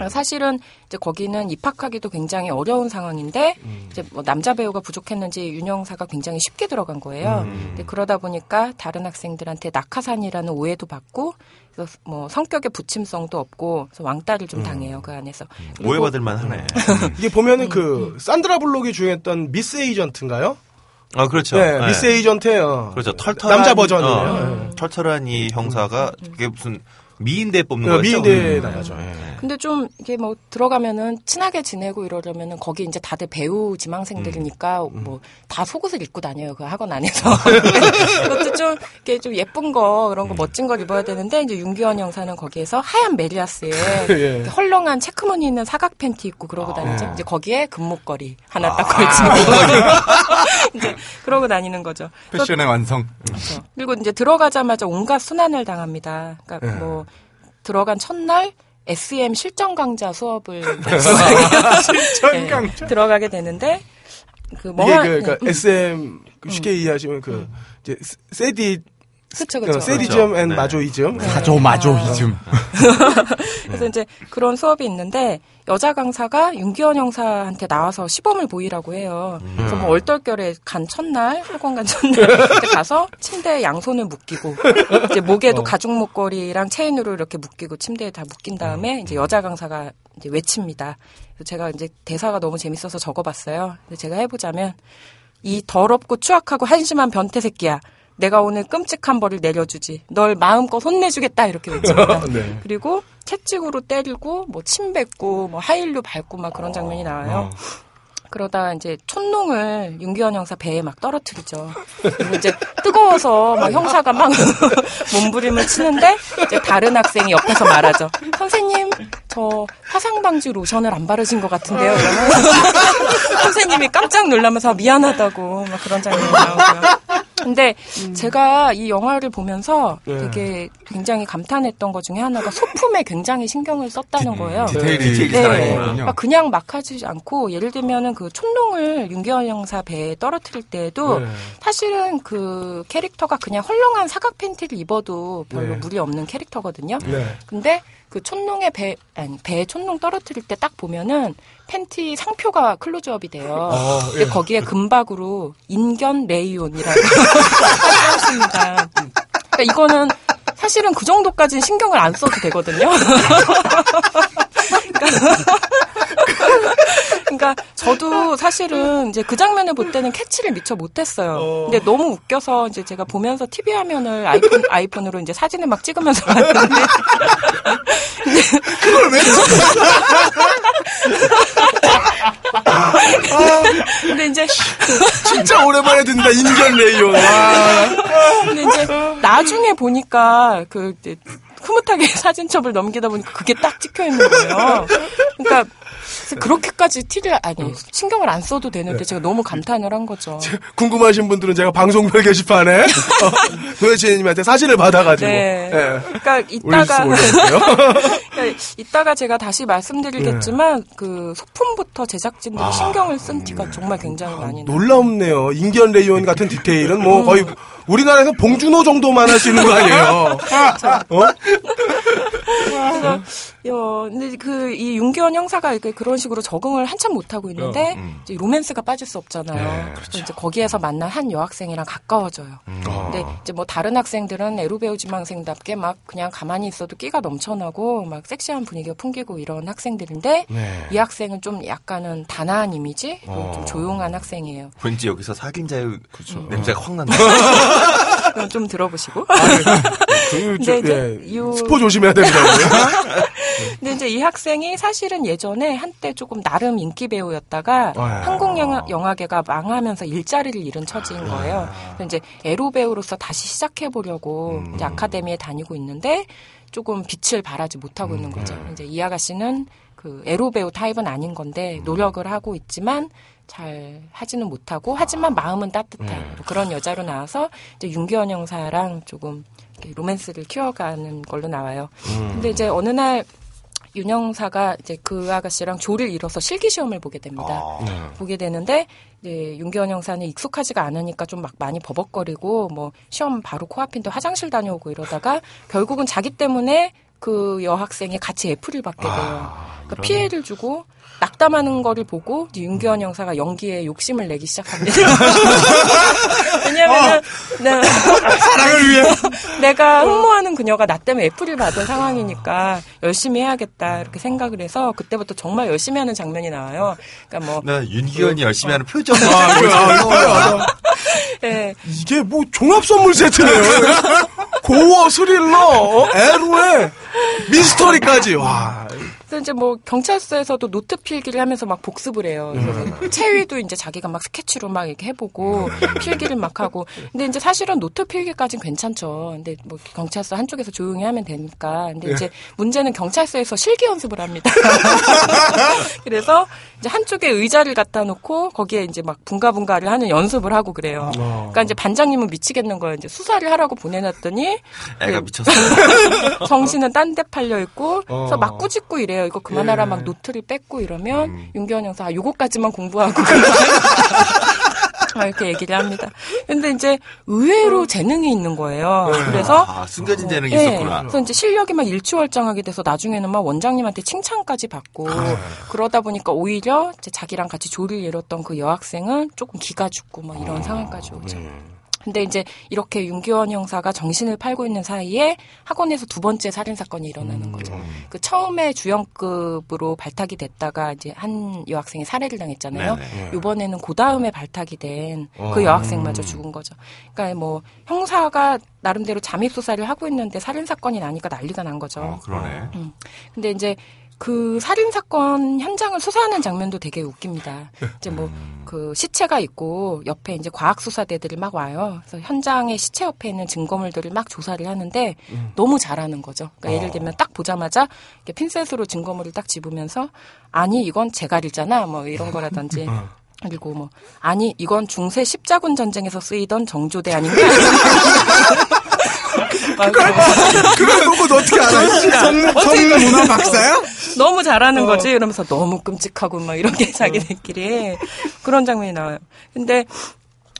사실은 이제 거기는 입학하기도 굉장히 어려운 상황인데 이제 뭐 남자 배우가 부족했는지 윤영사가 굉장히 쉽게 들어간 거예요. 근데 그러다 보니까 다른 학생들한테 낙하산이라는 오해도 받고 그래서 뭐 성격의 부침성도 없고 그래서 왕따를 좀 당해요 그 안에서. 오해받을 만하네. 이게 보면은 그 산드라 블록이 주연했던 미스 에이전트인가요? 아 그렇죠. 네, 네. 미스 에이전트예요. 그렇죠. 털털한 남자 버전이에요. 어, 네. 털털한 이 형사가 그게 무슨 미인대 뽑는 그 거였죠. 미인대 음. 나가죠. 예. 근데 좀 이게 뭐 들어가면은 친하게 지내고 이러려면은 거기 이제 다들 배우 지망생들이니까 뭐다 속옷을 입고 다녀요 그 학원 안에서 그것도 좀 이렇게 좀 예쁜 거 그런 거 멋진 걸 입어야 되는데 이제 윤기원 형사는 거기에서 하얀 메리아스에 예. 헐렁한 체크무늬 있는 사각 팬티 입고 그러고 다니죠 네. 이제 거기에 금목걸이 하나 아. 딱 걸치고 이제 그러고 다니는 거죠. 패션의 완성. 그렇죠. 그리고 이제 들어가자마자 온갖 수난을 당합니다. 그러니까 네. 뭐 들어간 첫날 SM 실전 강좌 수업을 실전 강좌? 들어가게 되는데 그 이게 멍한 그 그러니까 음, SM 그 쉽게 이해하시면 그 이제 새디 그쵸 어, 그쵸. 새디즘 and 네. 마조히즘. 사도 마조히즘. 그래서 이제 그런 수업이 있는데 여자 강사가 윤기원 형사한테 나와서 시범을 보이라고 해요. 그래서 뭐 얼떨결에 간 첫날 학원 간 첫날 가서 침대에 양손을 묶이고 이제 목에도 가죽 목걸이랑 체인으로 이렇게 묶이고 침대에 다 묶인 다음에 이제 여자 강사가 이제 외칩니다. 그래서 제가 이제 대사가 너무 재밌어서 적어봤어요. 근데 제가 해보자면 이 더럽고 추악하고 한심한 변태 새끼야. 내가 오늘 끔찍한 벌을 내려주지. 널 마음껏 혼내주겠다. 이렇게 외칩니다. 네. 그리고 채찍으로 때리고 뭐 침 뱉고 뭐 하일류 밟고 막 그런 장면이 나와요. 그러다 이제 촌농을 윤기원 형사 배에 막 떨어뜨리죠. 그리고 이제 뜨거워서 막 형사가 막 몸부림을 치는데 이제 다른 학생이 옆에서 말하죠. 선생님, 저 화상 방지 로션을 안 바르신 것 같은데요. 선생님이 깜짝 놀라면서 미안하다고 막 그런 장면이 나오고요. 근데 제가 이 영화를 보면서 네. 되게 굉장히 감탄했던 것 중에 하나가 소품에 굉장히 신경을 썼다는 거예요. 디테일이 디테일이 네. 살아있구나. 그러니까 그냥 막 하지 않고 예를 들면은 그 촌농을 윤기원 형사 배에 떨어뜨릴 때에도 네. 사실은 그 캐릭터가 그냥 헐렁한 사각 팬티를 입어도 별로 네. 무리 없는 캐릭터거든요. 네. 근데 그 촛농의 배 아니 배에 촛농 떨어뜨릴 때 딱 보면은 팬티 상표가 클로즈업이 돼요. 어, 근데 예. 거기에 금박으로 인견 레이온이라고 했습니다. 그러니까 이거는 사실은 그 정도까지는 신경을 안 써도 되거든요. 그러니까 저도 사실은 이제 그 장면을 볼 때는 캐치를 미처 못했어요. 근데 너무 웃겨서 이제 제가 보면서 TV 화면을 아이폰 아이폰으로 이제 사진을 막 찍으면서 봤는데 그걸 왜 근데 이제 진짜 오랜만에 듣는다 인견 레이온. 와. 근데 이제 나중에 보니까 그 이제 흐뭇하게 사진첩을 넘기다 보니까 그게 딱 찍혀 있는 거예요. 그러니까 그렇게까지 티를 아니 신경을 안 써도 되는데 제가 너무 감탄을 한 거죠. 궁금하신 분들은 제가 방송별 게시판에 어, 도혜진님한테 사진을 받아가지고 네. 예, 그러니까 이따가. 그러니까 이따가 제가 다시 말씀드리겠지만 그 소품부터 제작진들이 신경을 쓴 티가 정말 굉장히 많이 나요. 놀랍네요. 인견 레이온 같은 디테일은 뭐 거의 우리나라에서 봉준호 정도만 할 수 있는 거 아니에요? 어? 어, 근데 그 이 윤기원 형사가 이렇게 그런 식으로 적응을 한참 못 하고 있는데 이제 로맨스가 빠질 수 없잖아요. 그래서 이제 거기에서 만난 한 여학생이랑 가까워져요. 근데 이제 뭐 다른 학생들은 에로배우 지망생답게 막 그냥 가만히 있어도 끼가 넘쳐나고 막 섹시한 분위기가 풍기고 이런 학생들인데 네. 이 학생은 좀 약간은 단아한 이미지, 그리고 좀 조용한 학생이에요. 왠지 여기서 사귄 자유 냄새가 확 난다. 그럼 좀 들어보시고. 그, 근데 저, 이제 예, 요- 스포 조심해야 됩니다. 근데 이제 이 학생이 사실은 예전에 한때 조금 나름 인기 배우였다가 네. 한국 영화, 영화계가 망하면서 일자리를 잃은 처지인 거예요. 그래서 이제 에로 배우로서 다시 시작해 보려고 이제 아카데미에 다니고 있는데 조금 빛을 발하지 못하고 있는 거죠. 이제 이 아가씨는 그 에로 배우 타입은 아닌 건데 노력을 하고 있지만 잘 하지는 못하고 하지만 마음은 따뜻한 그런 여자로 나와서 이제 윤기원 형사랑 조금 이렇게 로맨스를 키워가는 걸로 나와요. 근데 이제 어느 날 윤영사가 이제 그 아가씨랑 조를 이뤄서 실기 시험을 보게 됩니다. 보게 되는데 이제 윤기원 형사는 익숙하지가 않으니까 좀 막 많이 버벅거리고 뭐 시험 바로 코앞인데 화장실 다녀오고 이러다가 결국은 자기 때문에 그 여학생이 같이 애플을 받게 돼요. 그러니까 피해를 주고 낙담하는 거를 보고 윤기원 형사가 연기에 욕심을 내기 시작합니다. 왜냐면은 네. 사랑을 위해. 내가 흠모하는 그녀가 나 때문에 애플을 받은 상황이니까 열심히 해야겠다 이렇게 생각을 해서 그때부터 정말 열심히 하는 장면이 나와요. 그러니까 뭐나 윤기현이 열심히 하는 표정. 아, 그, 아, 아, 아. 예, 이게 뭐 종합 선물 세트네요. 고어 스릴러, 에로에 미스터리까지. 와. 그래서 이제 뭐 경찰서에서도 노트 필기를 하면서 막 복습을 해요. 그래서 체위도 이제 자기가 막 스케치로 막 이렇게 해보고 필기를 막 하고. 근데 이제 사실은 노트 필기까지는 괜찮죠. 근데 뭐 경찰서 한쪽에서 조용히 하면 되니까. 근데 이제 문제는 경찰서에서 실기 연습을 합니다. 그래서 이제 한쪽에 의자를 갖다 놓고 거기에 이제 막 붕가붕가를 하는 연습을 하고 그래요. 그러니까 이제 반장님은 미치겠는 거예요. 이제 수사를 하라고 보내놨더니 애가 그 미쳤어. 정신은 딴 데 팔려 있고 그래서 어. 막 꾸짖고 이래요. 이거 그만하라 예. 막 노트를 뺏고 이러면 음. 윤기원 형사 아, 요거까지만 공부하고 막 이렇게 얘기를 합니다. 근데 이제 의외로 재능이 있는 거예요. 그래서 아, 숨겨진 재능이 예, 있었구나. 그래서 이제 실력이 막 일취월장하게 돼서 나중에는 막 원장님한테 칭찬까지 받고 아. 그러다 보니까 오히려 자기랑 같이 조를 이뤘던 그 여학생은 조금 기가 죽고 막 아. 이런 상황까지 오죠. 네. 근데 이제 이렇게 윤기원 형사가 정신을 팔고 있는 사이에 학원에서 두 번째 살인 사건이 일어나는 거죠. 그 처음에 주연급으로 발탁이 됐다가 이제 한 여학생이 살해를 당했잖아요. 네네. 이번에는 그 다음에 발탁이 된 그 여학생마저 죽은 거죠. 그러니까 뭐 형사가 나름대로 잠입 수사를 하고 있는데 살인 사건이 나니까 난리가 난 거죠. 어, 그러네. 근데 이제 그 살인 사건 현장을 수사하는 장면도 되게 웃깁니다. 이제 뭐 그 시체가 있고 옆에 이제 과학 수사대들이 막 와요. 그래서 현장에 시체 옆에 있는 증거물들을 막 조사를 하는데 너무 잘하는 거죠. 그러니까 예를 들면 딱 보자마자 이렇게 핀셋으로 증거물을 딱 집으면서 아니 이건 제갈이잖아 뭐 이런 거라든지 그리고 뭐 아니 이건 중세 십자군 전쟁에서 쓰이던 정조대 아닌가? 막 그걸 보고 너 어떻게 알아? 성, 성문화 박사야? 너무 어. 잘하는 거지 이러면서 너무 끔찍하고 막 이렇게 자기들끼리 그런 장면이 나와요. 근데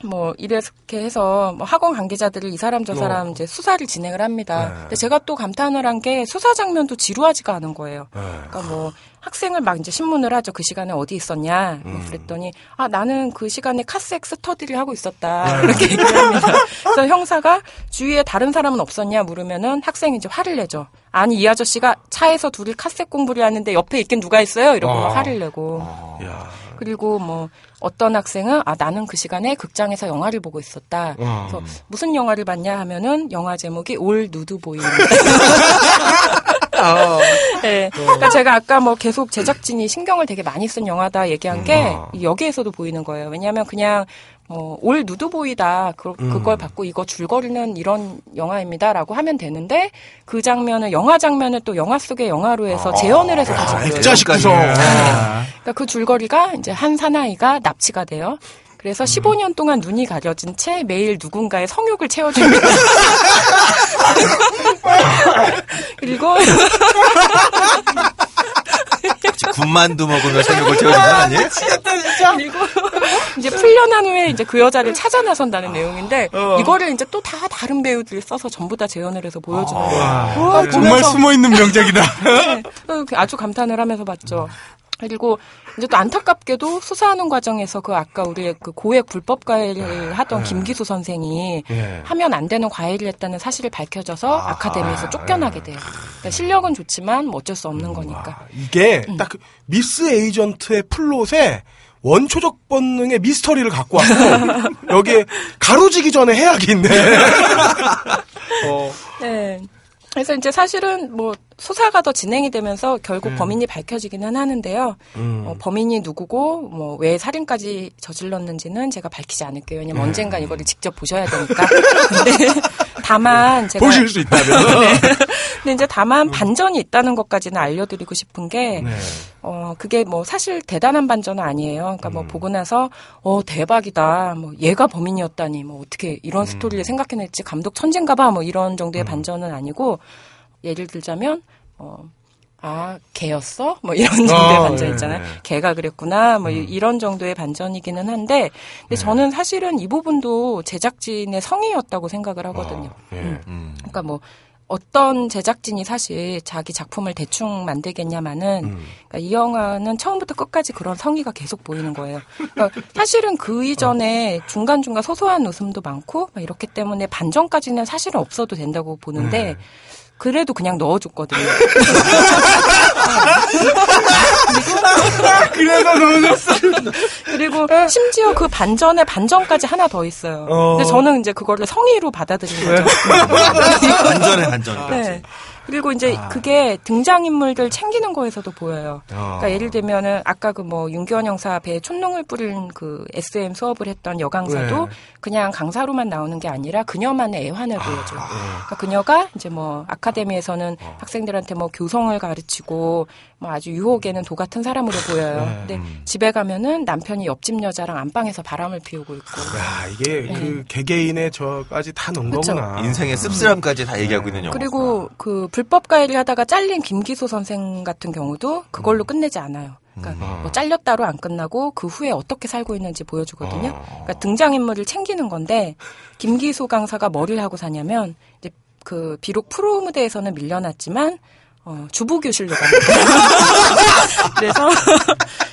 뭐 이렇게 해서 뭐 학원 관계자들이 이 사람 저 사람 어. 이제 수사를 진행을 합니다. 네. 근데 제가 또 감탄을 한 게 수사 장면도 지루하지가 않은 거예요. 네. 그러니까 뭐 학생을 막 이제 신문을 하죠. 그 시간에 어디 있었냐. 뭐 음. 그랬더니 아 나는 그 시간에 카스엑 스터디를 하고 있었다. 네. 이렇게 얘기를 합니다. 그래서 형사가 주위에 다른 사람은 없었냐 물으면은 학생이 이제 화를 내죠. 아니 이 아저씨가 차에서 둘이 카스엑 공부를 하는데 옆에 있긴 누가 있어요? 이러고 막 어. 화를 내고. 야. 그리고 뭐 어떤 학생은 아 나는 그 시간에 극장에서 영화를 보고 있었다. 어. 그래서 무슨 영화를 봤냐 하면은 영화 제목이 올 누드 보이입니다. 네. 그러니까 제가 아까 뭐 계속 제작진이 신경을 되게 많이 쓴 영화다 얘기한 게 어. 이 여기에서도 보이는 거예요. 왜냐하면 그냥 뭐, 올 누드보이다. 그, 그걸 받고 이거 줄거리는 이런 영화입니다라고 하면 되는데 그 장면을 영화 장면을 또 영화 속의 영화로 해서 재현을 해서 다시 보여요. 액자식 구성. 그러니까 그 줄거리가 이제 한 사나이가 납치가 돼요. 그래서 15년 동안 눈이 가려진 채 매일 누군가의 성욕을 채워줍니다. 그리고 군만두 먹으며 저녁을 채우는 건 아니에요? 그리고 이제 풀려난 후에 이제 그 여자를 찾아 나선다는 내용인데 이거를 이제 또 다 다른 배우들이 써서 전부 다 재현을 해서 보여주는 거예요. 와, 정말 숨어 있는 명작이다. 네. 어, 아주 감탄을 하면서 봤죠. 그리고 이제 또 안타깝게도 수사하는 과정에서 그 아까 우리 그 고액 불법 과외를 하던 김기수 선생이 예. 하면 안 되는 과외를 했다는 사실이 밝혀져서 아 카데미에서 쫓겨나게 돼요. 그러니까 실력은 좋지만 뭐 어쩔 수 없는 거니까. 이게 음. 딱그 미스 에이전트의 플롯에 원초적 본능의 미스터리를 갖고 왔고 여기에 가로지기 전에 해악이 있네. 어, 네. 그래서 이제 사실은 뭐 수사가 더 진행이 되면서 결국 범인이 밝혀지기는 하는데요. 어, 범인이 누구고 뭐 왜 살인까지 저질렀는지는 제가 밝히지 않을게요. 왜냐면 언젠가 이거를 직접 보셔야 되니까. 근데 다만 제가 보실 수 있다면. 근데 이제 다만 반전이 있다는 것까지는 알려드리고 싶은 게, 네. 어, 그게 뭐 사실 대단한 반전은 아니에요. 그러니까 음. 뭐 보고 나서, 어, 대박이다. 뭐 얘가 범인이었다니. 뭐 어떻게 이런 음. 스토리를 생각해냈지. 감독 천재인가 봐. 뭐 이런 정도의 반전은 아니고, 예를 들자면, 어, 아, 걔였어? 뭐 이런 정도의 아, 반전 네, 있잖아요. 네. 걔가 그랬구나. 뭐 이- 이런 정도의 반전이기는 한데, 근데 저는 사실은 이 부분도 제작진의 성의였다고 생각을 하거든요. 예. 음. 그러니까 뭐 어떤 제작진이 사실 자기 작품을 대충 만들겠냐마는 음. 그러니까 이 영화는 처음부터 끝까지 그런 성의가 계속 보이는 거예요. 그러니까 사실은 그 이전에 중간 중간 소소한 웃음도 많고 막 이렇기 때문에 반전까지는 사실은 없어도 된다고 보는데. 그래도 그냥 넣어줬거든요. 그래서 넣어줬어. 그리고 심지어 그 반전에 반전까지 하나 더 있어요. 어. 근데 저는 이제 그거를 성의로 받아들인 거죠. 반전에 반전까지. 네. 그리고 이제 그게 등장인물들 챙기는 거에서도 보여요. 그러니까 예를 들면은 아까 그 뭐 윤기원 형사 배에 촛농을 뿌린 그 SM 수업을 했던 여강사도 네. 그냥 강사로만 나오는 게 아니라 그녀만의 애환을 보여줘요. 그러니까 그녀가 이제 뭐 아카데미에서는 학생들한테 뭐 교성을 가르치고 뭐 아주 유혹에는 도 같은 사람으로 보여요. 근데 집에 가면은 남편이 옆집 여자랑 안방에서 바람을 피우고 있고. 야, 이게 그 개개인의 저까지 다 넣은 네. 그쵸. 거구나. 인생의 씁쓸함까지 다 얘기하고 있는 영화. 그리고 그 불법 가해를 하다가 잘린 김기소 선생 같은 경우도 그걸로 끝내지 않아요. 그러니까 뭐 잘렸다로 안 끝나고 그 후에 어떻게 살고 있는지 보여주거든요. 그러니까 등장인물을 챙기는 건데 김기소 강사가 뭐를 하고 사냐면 이제 그 비록 프로 무대에서는 밀려났지만 어, 주부 교실로 갑니다. 그래서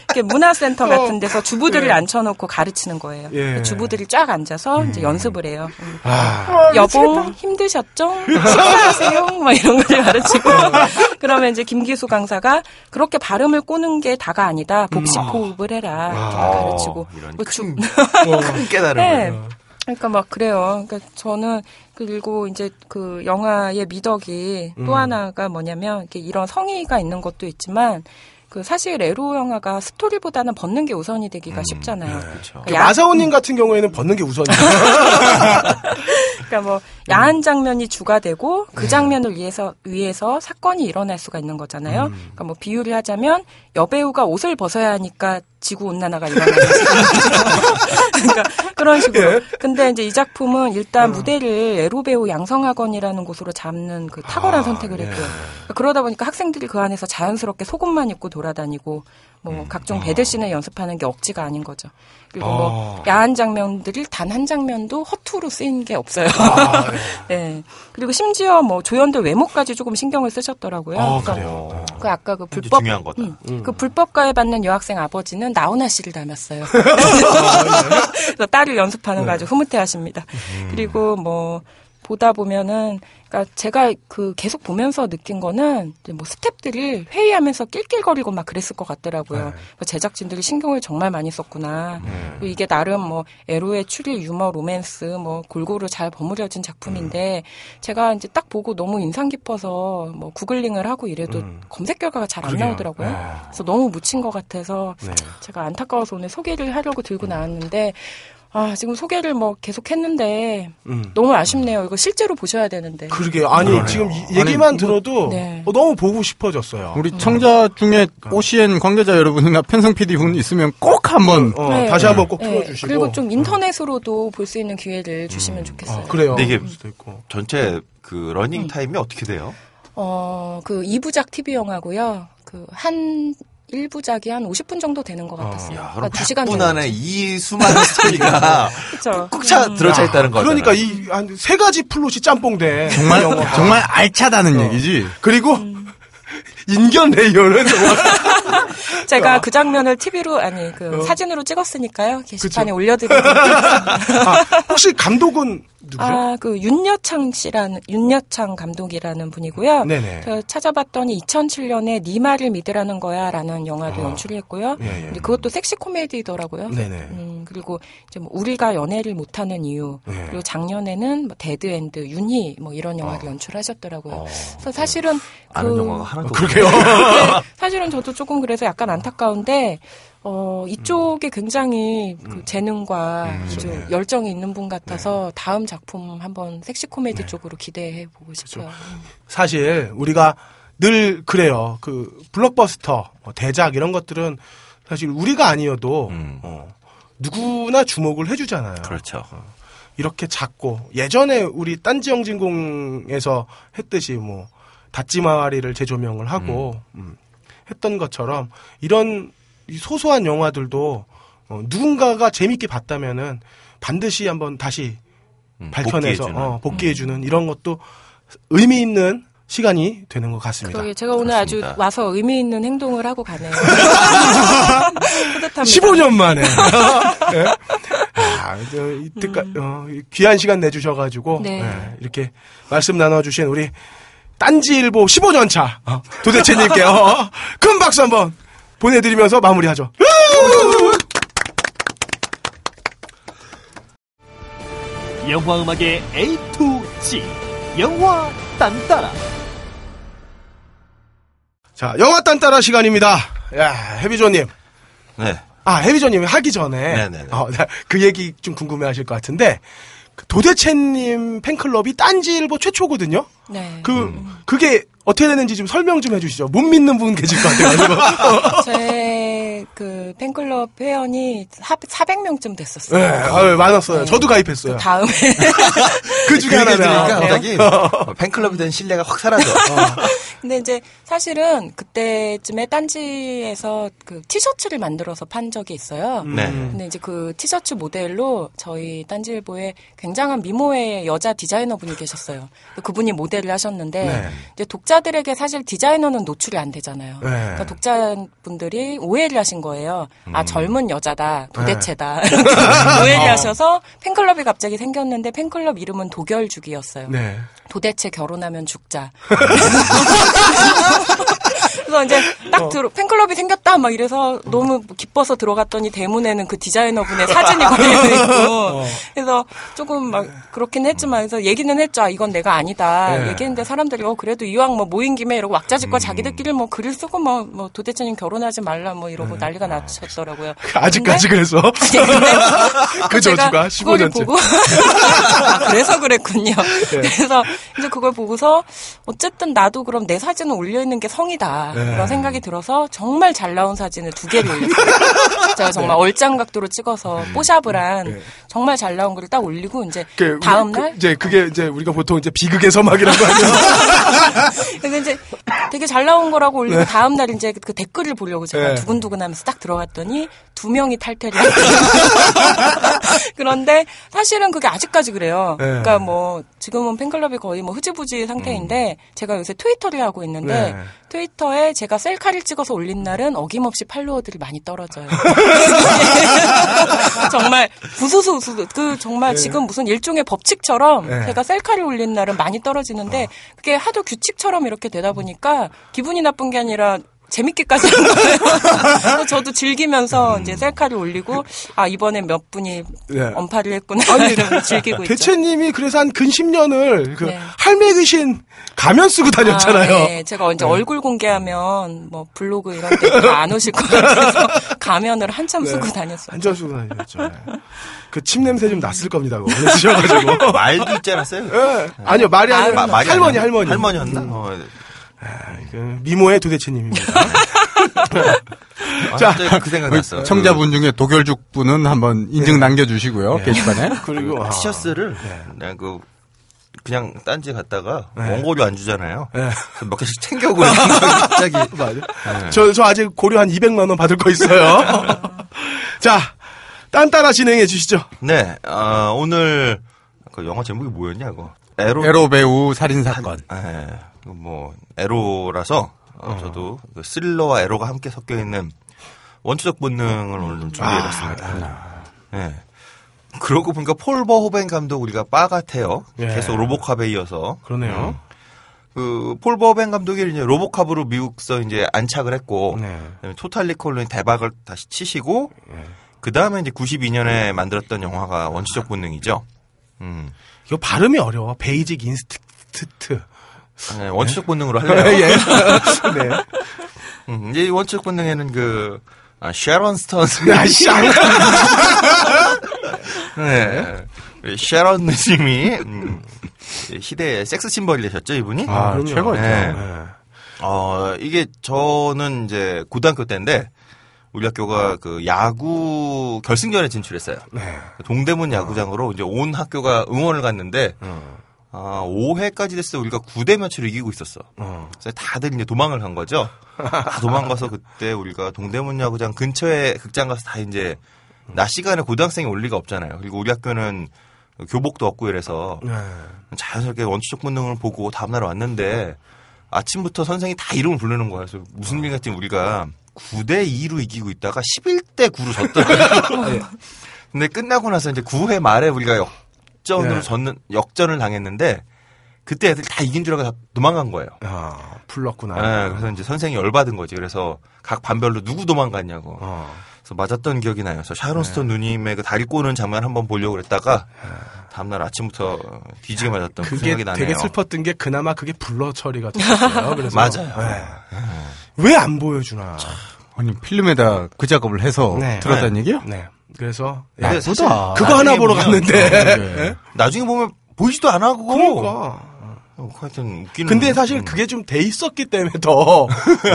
이렇게 문화센터 같은 데서 주부들을 앉혀놓고 가르치는 거예요. 예. 주부들이 쫙 앉아서 이제 연습을 해요. 음. 아, 여봉 힘드셨죠? 식사하세요? 막 이런 걸 가르치고 그러면 이제 김기수 강사가 그렇게 발음을 꼬는 게 다가 아니다. 복식 호흡을 해라. 이렇게 가르치고 이런 뭐 주- 큰 깨달음을. 네. 그러니까 막 그래요. 그러니까 저는 그리고 이제 그 영화의 미덕이 또 하나가 뭐냐면 이렇게 이런 성의가 있는 것도 있지만 그 사실 에로 영화가 스토리보다는 벗는 게 우선이 되기가 쉽잖아요. 그렇죠. 그러니까 야- 마사오님 같은 경우에는 벗는 게 우선이에요. 그러니까 뭐 야한 장면이 주가 되고 그 장면을 위해서 위해서 사건이 일어날 수가 있는 거잖아요. 그러니까 뭐 비유를 하자면 여배우가 옷을 벗어야 하니까 지구 온난화가 일어나는 그러니까 그런 식으로. 근데 이제 이 작품은 일단 무대를 에로 배우 양성학원이라는 곳으로 잡는 그 탁월한 선택을 했고요. 그러니까 그러다 보니까 학생들이 그 안에서 자연스럽게 속옷만 입고 돌아다니고 뭐 각종 배드신을 연습하는 게 억지가 아닌 거죠. 그리고 뭐 야한 장면들이 단 한 장면도 허투루 쓰인 게 없어요. 네. 그리고 심지어 뭐 조연들 외모까지 조금 신경을 쓰셨더라고요. 아, 그러니까 그래요. 그 아까 그 불법 중요한 거다. 음, 그 불법 가해 받는 여학생 아버지는 나훈아 씨를 닮았어요. 그래서 딸을 연습하는 거 아주 흐뭇해하십니다. 그리고 뭐 보다 보면은 그러니까 제가 그 계속 보면서 느낀 거는 이제 뭐 스탭들이 회의하면서 낄낄거리고 막 그랬을 것 같더라고요. 그 제작진들이 신경을 정말 많이 썼구나. 그리고 이게 나름 뭐 에로의 추리, 유머, 로맨스 뭐 골고루 잘 버무려진 작품인데 제가 이제 딱 보고 너무 인상 깊어서 뭐 구글링을 하고 이래도 검색 결과가 잘 안. 나오더라고요. 네. 그래서 너무 묻힌 것 같아서 네. 제가 안타까워서 오늘 소개를 하려고 들고 나왔는데 아 지금 소개를 뭐 계속 했는데 음. 너무 아쉽네요. 이거 실제로 보셔야 되는데. 그러게 아니 지금 이- 얘기만 들어도 네. 어, 너무 보고 싶어졌어요. 우리 청자 중에 OCN 관계자 여러분이나 편성 PD 분 있으면 꼭 한번 어, 네. 다시 한번 꼭 네, 풀어주시고. 그리고 좀 인터넷으로도 볼 수 있는 기회를 주시면 좋겠어요. 아, 그래요. 이게 그럴 수도 있고. 전체 그 러닝 타임이 어떻게 돼요? 어, 그 2부작 TV 영화고요. 그 한 1부작이 한 50분 정도 되는 것 같았어요. 야, 그러니까 그럼 2시간 100분 정도. 안에 이 수많은 스토리가 그쵸. 꽉 차 들어차 있다는 거죠. 그러니까 이 한 세 가지 플롯이 짬뽕돼. 정말. 정말 알차다는 얘기지. 그리고 음. 인견 레이온은 정말 제가 그 장면을 TV로 아니 그 사진으로 찍었으니까요. 게시판에 어. 올려드리도록 아, 혹시 감독은 누구죠? 아, 그 윤여창 씨라는 윤여창 감독이라는 분이고요. 네네. 저 찾아봤더니 2007년에 네 말을 믿으라는 거야라는 영화도 연출했고요. 예, 예. 그것도 섹시 코미디더라고요. 네네. 음, 그리고 이제 뭐 우리가 연애를 못하는 이유 예. 그리고 작년에는 뭐 Dead End 윤희 뭐 이런 영화를 연출하셨더라고요. 그래서 사실은 아는 그 영화가 하나도 그러게요. 네, 사실은 저도 조금 그래서 약간 안타까운데 어, 이쪽에 굉장히 그 재능과 좀 열정이 있는 분 같아서 다음 작품 한번 섹시 코미디 쪽으로 기대해 보고 싶어요. 사실 우리가 늘 그래요. 그 블록버스터, 뭐 대작 이런 것들은 사실 우리가 아니어도 음. 어, 누구나 주목을 해주잖아요. 그렇죠. 이렇게 작고 예전에 우리 딴지 영진공에서 했듯이 뭐 닫지마리를 재조명을 하고 음, 했던 것처럼 이런 이 소소한 영화들도 어, 누군가가 재밌게 봤다면은 반드시 한번 다시 음, 발견해서 복귀해주는. 어, 복귀해주는 이런 것도 의미 있는 시간이 되는 것 같습니다. 그러게 제가 오늘 그렇습니다. 아주 와서 의미 있는 행동을 하고 가네요. 뿌듯합니다. 15년 만에. 예? 아, 저, 이때까, 어, 이 귀한 시간 내주셔가지고, 네. 예, 이렇게 말씀 나눠주신 우리 딴지일보 15년 차, 어, 도대체님께, 어, 큰 박수 한번 보내드리면서 마무리하죠. 영화 음악의 A to G 영화 딴따라 자, 영화 딴따라 시간입니다. 야, 해비조님. 네. 아, 해비조님이 하기 전에, 네네네. 어, 나그 얘기 좀 궁금해 하실 것 같은데, 그 도대체님 팬클럽이 딴지일보 최초거든요? 네. 그, 그게 어떻게 되는지 좀 설명 좀 해주시죠. 못 믿는 분 계실 것 같아가지고. 제그 팬클럽 회원이 400명쯤 됐었어요. 네, 아유, 많았어요. 네. 저도 가입했어요. 그 다음에 그 중에 그러니까 하나네요. 갑자기 어, 팬클럽에 대한 신뢰가 확 사라져. 근데 이제 사실은 그때쯤에 딴지에서 그 티셔츠를 만들어서 판 적이 있어요. 네. 근데 이제 그 티셔츠 모델로 저희 딴지일보에 굉장한 미모의 여자 디자이너 분이 계셨어요. 그분이 모델을 하셨는데 네. 이제 독자 들에게 사실 디자이너는 노출이 안 되잖아요. 네. 그러니까 독자분들이 오해를 하신 거예요. 음. 아 젊은 여자다, 도대체다 네. 오해를 하셔서 팬클럽이 갑자기 생겼는데 팬클럽 이름은 도결죽이었어요. 네. 도대체 결혼하면 죽자. 그래서 이제 딱 들어 팬클럽이 생겼다 막 이래서 너무 기뻐서 들어갔더니 대문에는 그 디자이너분의 사진이 걸려 있고 그래서 조금 막 그렇긴 했지만 그래서 얘기는 했죠. 아, 이건 내가 아니다. 네. 얘기했는데 사람들이 어 그래도 이왕 뭐 모인 김에 이러고 왁자지껄 자기들끼리 뭐 글을 쓰고 뭐, 뭐 도대체님 결혼하지 말라 뭐 이러고 난리가 났었더라고요. 아직까지 그래서. 근데- 근데 그 저주가 그거를 15년째. 보고 아, 그래서 그랬군요. 네. 그래서 이제 그걸 보고서 어쨌든 나도 그럼 내 사진을 올려 있는 게 성이다 네. 그런 생각이 들어서 정말 잘 나온 사진을 두 개를 올렸어요. 제가 정말 얼짱 각도로 찍어서 뽀샵을 한 네. 정말 잘 나온 거를 딱 올리고 이제 그, 다음 그, 날 이제 그게 이제 우리가 보통 이제 비극의 서막이라고 하죠. 그래서 이제 되게 잘 나온 거라고 올리고 다음 날 이제 그 댓글을 보려고 제가 네. 두근두근하면서 딱 들어갔더니 두 명이 탈퇴를. 그런데 사실은 그게 아직까지 그래요. 네. 그러니까 뭐 지금은 팬클럽이 거의 뭐 흐지부지 상태인데 제가 요새 트위터를 하고 있는데 네. 트위터에 제가 셀카를 찍어서 올린 날은 어김없이 팔로워들이 많이 떨어져요. 정말 부수수 우수수 그 정말 지금 무슨 일종의 법칙처럼 네. 제가 셀카를 올린 날은 많이 떨어지는데 그게 하도 규칙처럼 이렇게 되다 보니까 기분이 나쁜 게 아니라 재밌게까지 한 거예요. 저도 즐기면서 이제 셀카를 올리고 아 이번에 몇 분이 네. 언팔을 했구나 아니, 즐기고 있죠. 대체님이 그래서 한 근 10년을 그 네. 할매 귀신 가면 쓰고 다녔잖아요. 아, 네. 제가 이제 얼굴 공개하면 뭐 블로그 이런 데 안 오실 것 같아서 가면을 한참 네. 쓰고 다녔어요. 한전 쓰고 다녔죠. 네. 그침 냄새 좀 났을 겁니다. 그거 오늘 드셔가지고. 말도 있지 않았어요? 예. 아니요, 말이 아니라 할머니, 할머니. 할머니였나? 어, 그 미모의 도대체님입니다. 아, 자, 갑자기 그 생각 났어. 청자분 중에 도결죽 분은 한번 인증 남겨주시고요 게시판에. 그리고 아, 티셔츠를 내가 그 그냥 딴지 갔다가 네. 원고료 안 주잖아요. 네. 몇 개씩 챙겨오고 갑자기 맞아. 저, 저 아직 고려 한 200만 원 받을 거 있어요. 자, 딴따라 진행해 주시죠. 네, 아, 오늘 그 영화 제목이 뭐였냐 이거 에로 에로 배우 살인 사건. 예, 뭐 에로라서 어, 저도 그 스릴러와 에로가 함께 섞여 있는 원초적 본능을 오늘 좀 준비해봤습니다. 예. 그러고 보니까 폴 버호벤 감독 우리가 빠 같아요. 예. 계속 로보캅에 이어서 그러네요. 그폴 버호벤 감독이 이제 로보캅으로 미국서 이제 안착을 했고 네. 토탈 리콜로 이 대박을 다시 치시고 그 다음에 이제 92년에 만들었던 영화가 원초적 본능이죠. 음. 이거 발음이 어려워. Basic Instinct. 네, 원초적 본능으로 할래요. 예. 네. 음, 이제 이 원초적 본능에는 그 아, 쉐런 스톤 야, 쌍. 네. 우리 쉐런 누님이 음, 시대의 섹스 심벌이 되셨죠 이분이? 아, 그럼요. 최고였죠. 네. 네. 어 이게 저는 이제 고등학교 때인데 우리 학교가 그 야구 결승전에 진출했어요. 네. 동대문 야구장으로 이제 온 학교가 응원을 갔는데 어. 아 5회까지 됐을 때 우리가 9대 몇으로 이기고 있었어. 어. 그래서 다들 이제 도망을 간 거죠. 다 도망가서 그때 우리가 동대문 야구장 근처에 극장 가서 다 이제 낮 시간에 고등학생이 올 리가 없잖아요. 그리고 우리 학교는 교복도 없고 이래서 네. 자연스럽게 원초적 본능을 보고 다음날 왔는데 아침부터 선생이 다 이름을 부르는 거야. 그래서 무슨 일 같지 우리가 9대 2로 이기고 있다가 11대 9로 졌더라고요. 근데 끝나고 나서 이제 9회 말에 우리가 역전으로 네. 졌는 역전을 당했는데 그때 애들 다 이긴 줄 알고 다 도망간 거예요. 아, 풀렀구나. 네, 그래서 이제 선생이 열받은 거지. 그래서 각 반별로 누구 도망갔냐고. 어. 그래서 맞았던 기억이 나요. 그래서 샤론 스톤 누님의 그 다리 꼬는 장면 한번 보려고 그랬다가 다음날 아침부터 뒤지게 맞았던 그 그게 생각이 나네요. 되게 슬펐던 게 그나마 그게 blur 처리가 됐어요. 그래서 맞아요. 왜안 보여주나? 아니 필름에다 그 작업을 해서 네. 들었다는 얘기요? 네. 그래서 사실 예쁘다. 그거 하나 보러 보면 갔는데. 네. 나중에 보면 보이지도 않아 그거. 그러니까. 어, 하여튼 웃기는. 근데 사실 음, 그게 좀 돼 있었기 때문에 더,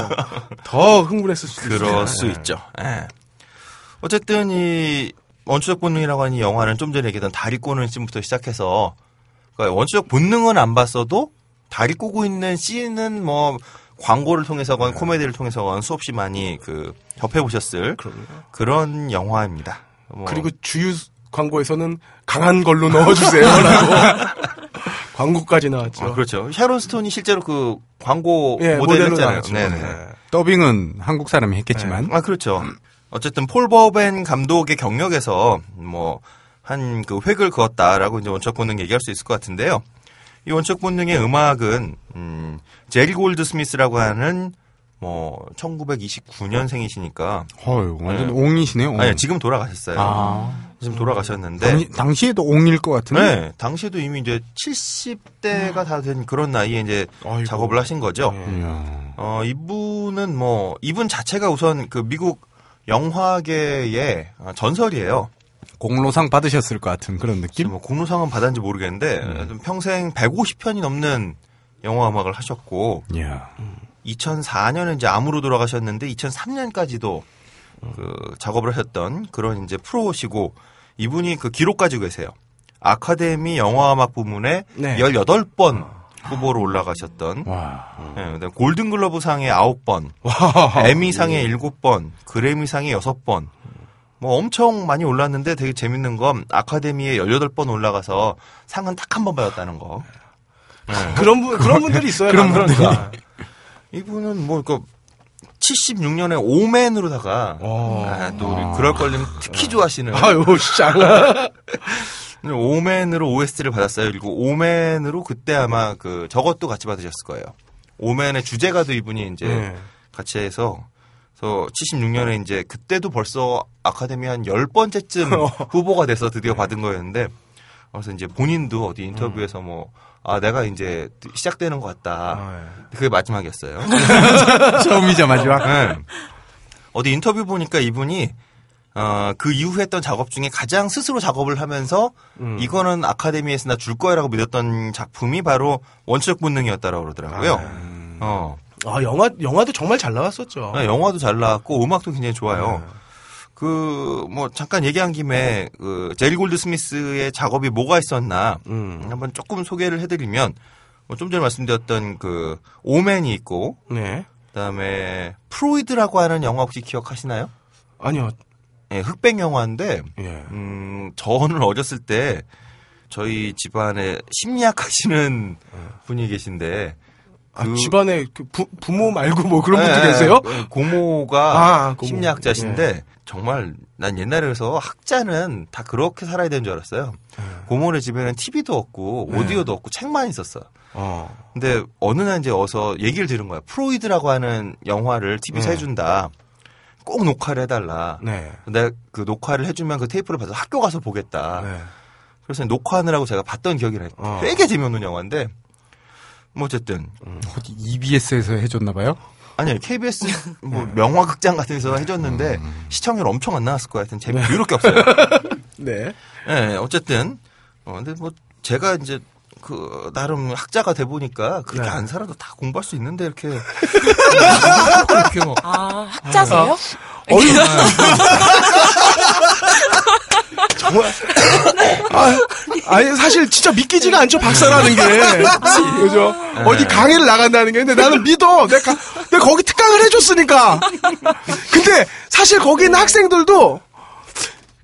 더 흥분했을 수도 있어요. 그럴 수 네. 있죠. 예. 어쨌든 이 원초적 본능이라고 하는 이 영화는 좀 전에 얘기했던 다리 꼬는 씬부터 시작해서 그러니까 원초적 본능은 안 봤어도 다리 꼬고 있는 씬은 뭐 광고를 통해서건 코미디를 통해서건 수없이 많이 그 접해 보셨을 그런 영화입니다. 뭐 그리고 주유 광고에서는 강한 걸로 넣어주세요라고 광고까지 나왔죠. 어, 그렇죠. 샤론 스톤이 실제로 그 광고 예, 모델을 모델로 했잖아요. 나왔죠. 네네. 네. 더빙은 한국 사람이 했겠지만 아, 그렇죠. 어쨌든 폴 버호벤 감독의 경력에서 뭐 한 그 획을 그었다라고 이제 원초적 본능 얘기할 수 있을 것 같은데요. 이 원초적 본능의 음악은 음 제리 골드 스미스라고 하는 뭐 1929년생이시니까 어유 완전 옹이시네요. 옹. 아니 지금 돌아가셨어요. 아. 지금 돌아가셨는데 당시, 당시에도 옹일 것 같은데. 네, 당시에도 이미 이제 70대가 다된 그런 나이에 이제 아이고. 작업을 하신 거죠. 이야. 어, 이분은 뭐, 이분 자체가 우선 그 미국 영화계의 어, 전설이에요. 공로상 받으셨을 것 같은 그런 느낌? 뭐 공로상은 받았는지 모르겠는데, 좀 평생 150편이 넘는 영화 음악을 하셨고, 이야. 2004년에 이제 암으로 돌아가셨는데, 2003년까지도 그 작업을 하셨던 그런 이제 프로시고, 이분이 그 기록 가지고 계세요. 아카데미 영화음악 부문에 네. 18번 후보로 올라가셨던 와. 예, 그다음에 골든글러브 상에 9번, 에미 상에 7번, 그래미 상에 6번. 뭐 엄청 많이 올랐는데 되게 재밌는 건 아카데미에 18번 올라가서 상은 딱 한 번 받았다는 거. 그런 분 그런 분들이 있어요. 그런. 분들 이. 이분은 뭐 그 76년에 오맨으로다가 어. 아, 또 우리 그럴 걸림 특히 좋아하시는 아유, 쌍. 오맨으로 OST를 받았어요. 그리고 오맨으로 그때 아마 그 저것도 같이 받으셨을 거예요. 오맨의 주제가도 이분이 이제 네. 같이 해서 그래서 76년에 이제 그때도 벌써 아카데미 한 10번째쯤 후보가 돼서 드디어 받은 거였는데 그래서 이제 본인도 어디 인터뷰에서 뭐 아, 내가 이제 시작되는 것 같다. 아, 그게 마지막이었어요. 처음이자 마지막. 네. 어디 인터뷰 보니까 이분이 어, 그 이후 했던 작업 중에 가장 스스로 작업을 하면서 음. 이거는 아카데미에서 나 줄 거야라고 믿었던 작품이 바로 원초적 본능이었다라고 그러더라고요. 어. 아, 영화 영화도 정말 잘 나왔었죠. 네, 영화도 잘 나왔고 음악도 굉장히 좋아요. 그, 뭐, 잠깐 얘기한 김에, 그, 제리 골드 스미스의 작업이 뭐가 있었나, 음. 한번 조금 소개를 해드리면, 뭐 좀 전에 말씀드렸던 그, 오맨이 있고, 네. 그 다음에, 프로이드라고 하는 영화 혹시 기억하시나요? 아니요. 예, 흑백 영화인데, 예. 음, 저는 어렸을 때, 저희 집안에 심리학 하시는 분이 계신데, 아, 그- 집안에 그 부, 부모 말고 뭐 그런 분도 예, 계세요? 예, 고모가 아, 고모. 심리학자신데 정말 난 옛날에서 학자는 다 그렇게 살아야 되는 줄 알았어요. 예. 고모네 집에는 TV도 없고 오디오도 없고 책만 있었어요. 어. 근데 어느 날 이제 어서 얘기를 들은 거야. 프로이드라고 하는 영화를 TV에서 네. 해준다. 꼭 녹화를 해달라. 네. 내가 그 녹화를 해주면 그 테이프를 받아서 학교 가서 보겠다. 네. 그래서 녹화하느라고 제가 봤던 기억이 나요. 어. 되게 재미없는 영화인데 뭐 어쨌든 어디 EBS에서 해줬나 봐요? 아니 KBS 뭐 명화극장 같은 데서 해줬는데 음. 시청률 엄청 안 나왔을 거야. 하여튼 재미 유럽게 없어요. 네. 예, 어쨌든 어 근데 뭐 제가 이제 그 나름 학자가 돼 보니까 그렇게 네. 안 살아도 다 공부할 수 있는데 이렇게 이렇게 뭐 아, 학자세요? 어이. 정말. 아, 아니, 사실 진짜 믿기지가 않죠, 박사라는 게. 그죠? 어디 강의를 나간다는 게. 근데 나는 믿어. 내가, 내가 거기 특강을 해줬으니까. 근데 사실 거기 있는 학생들도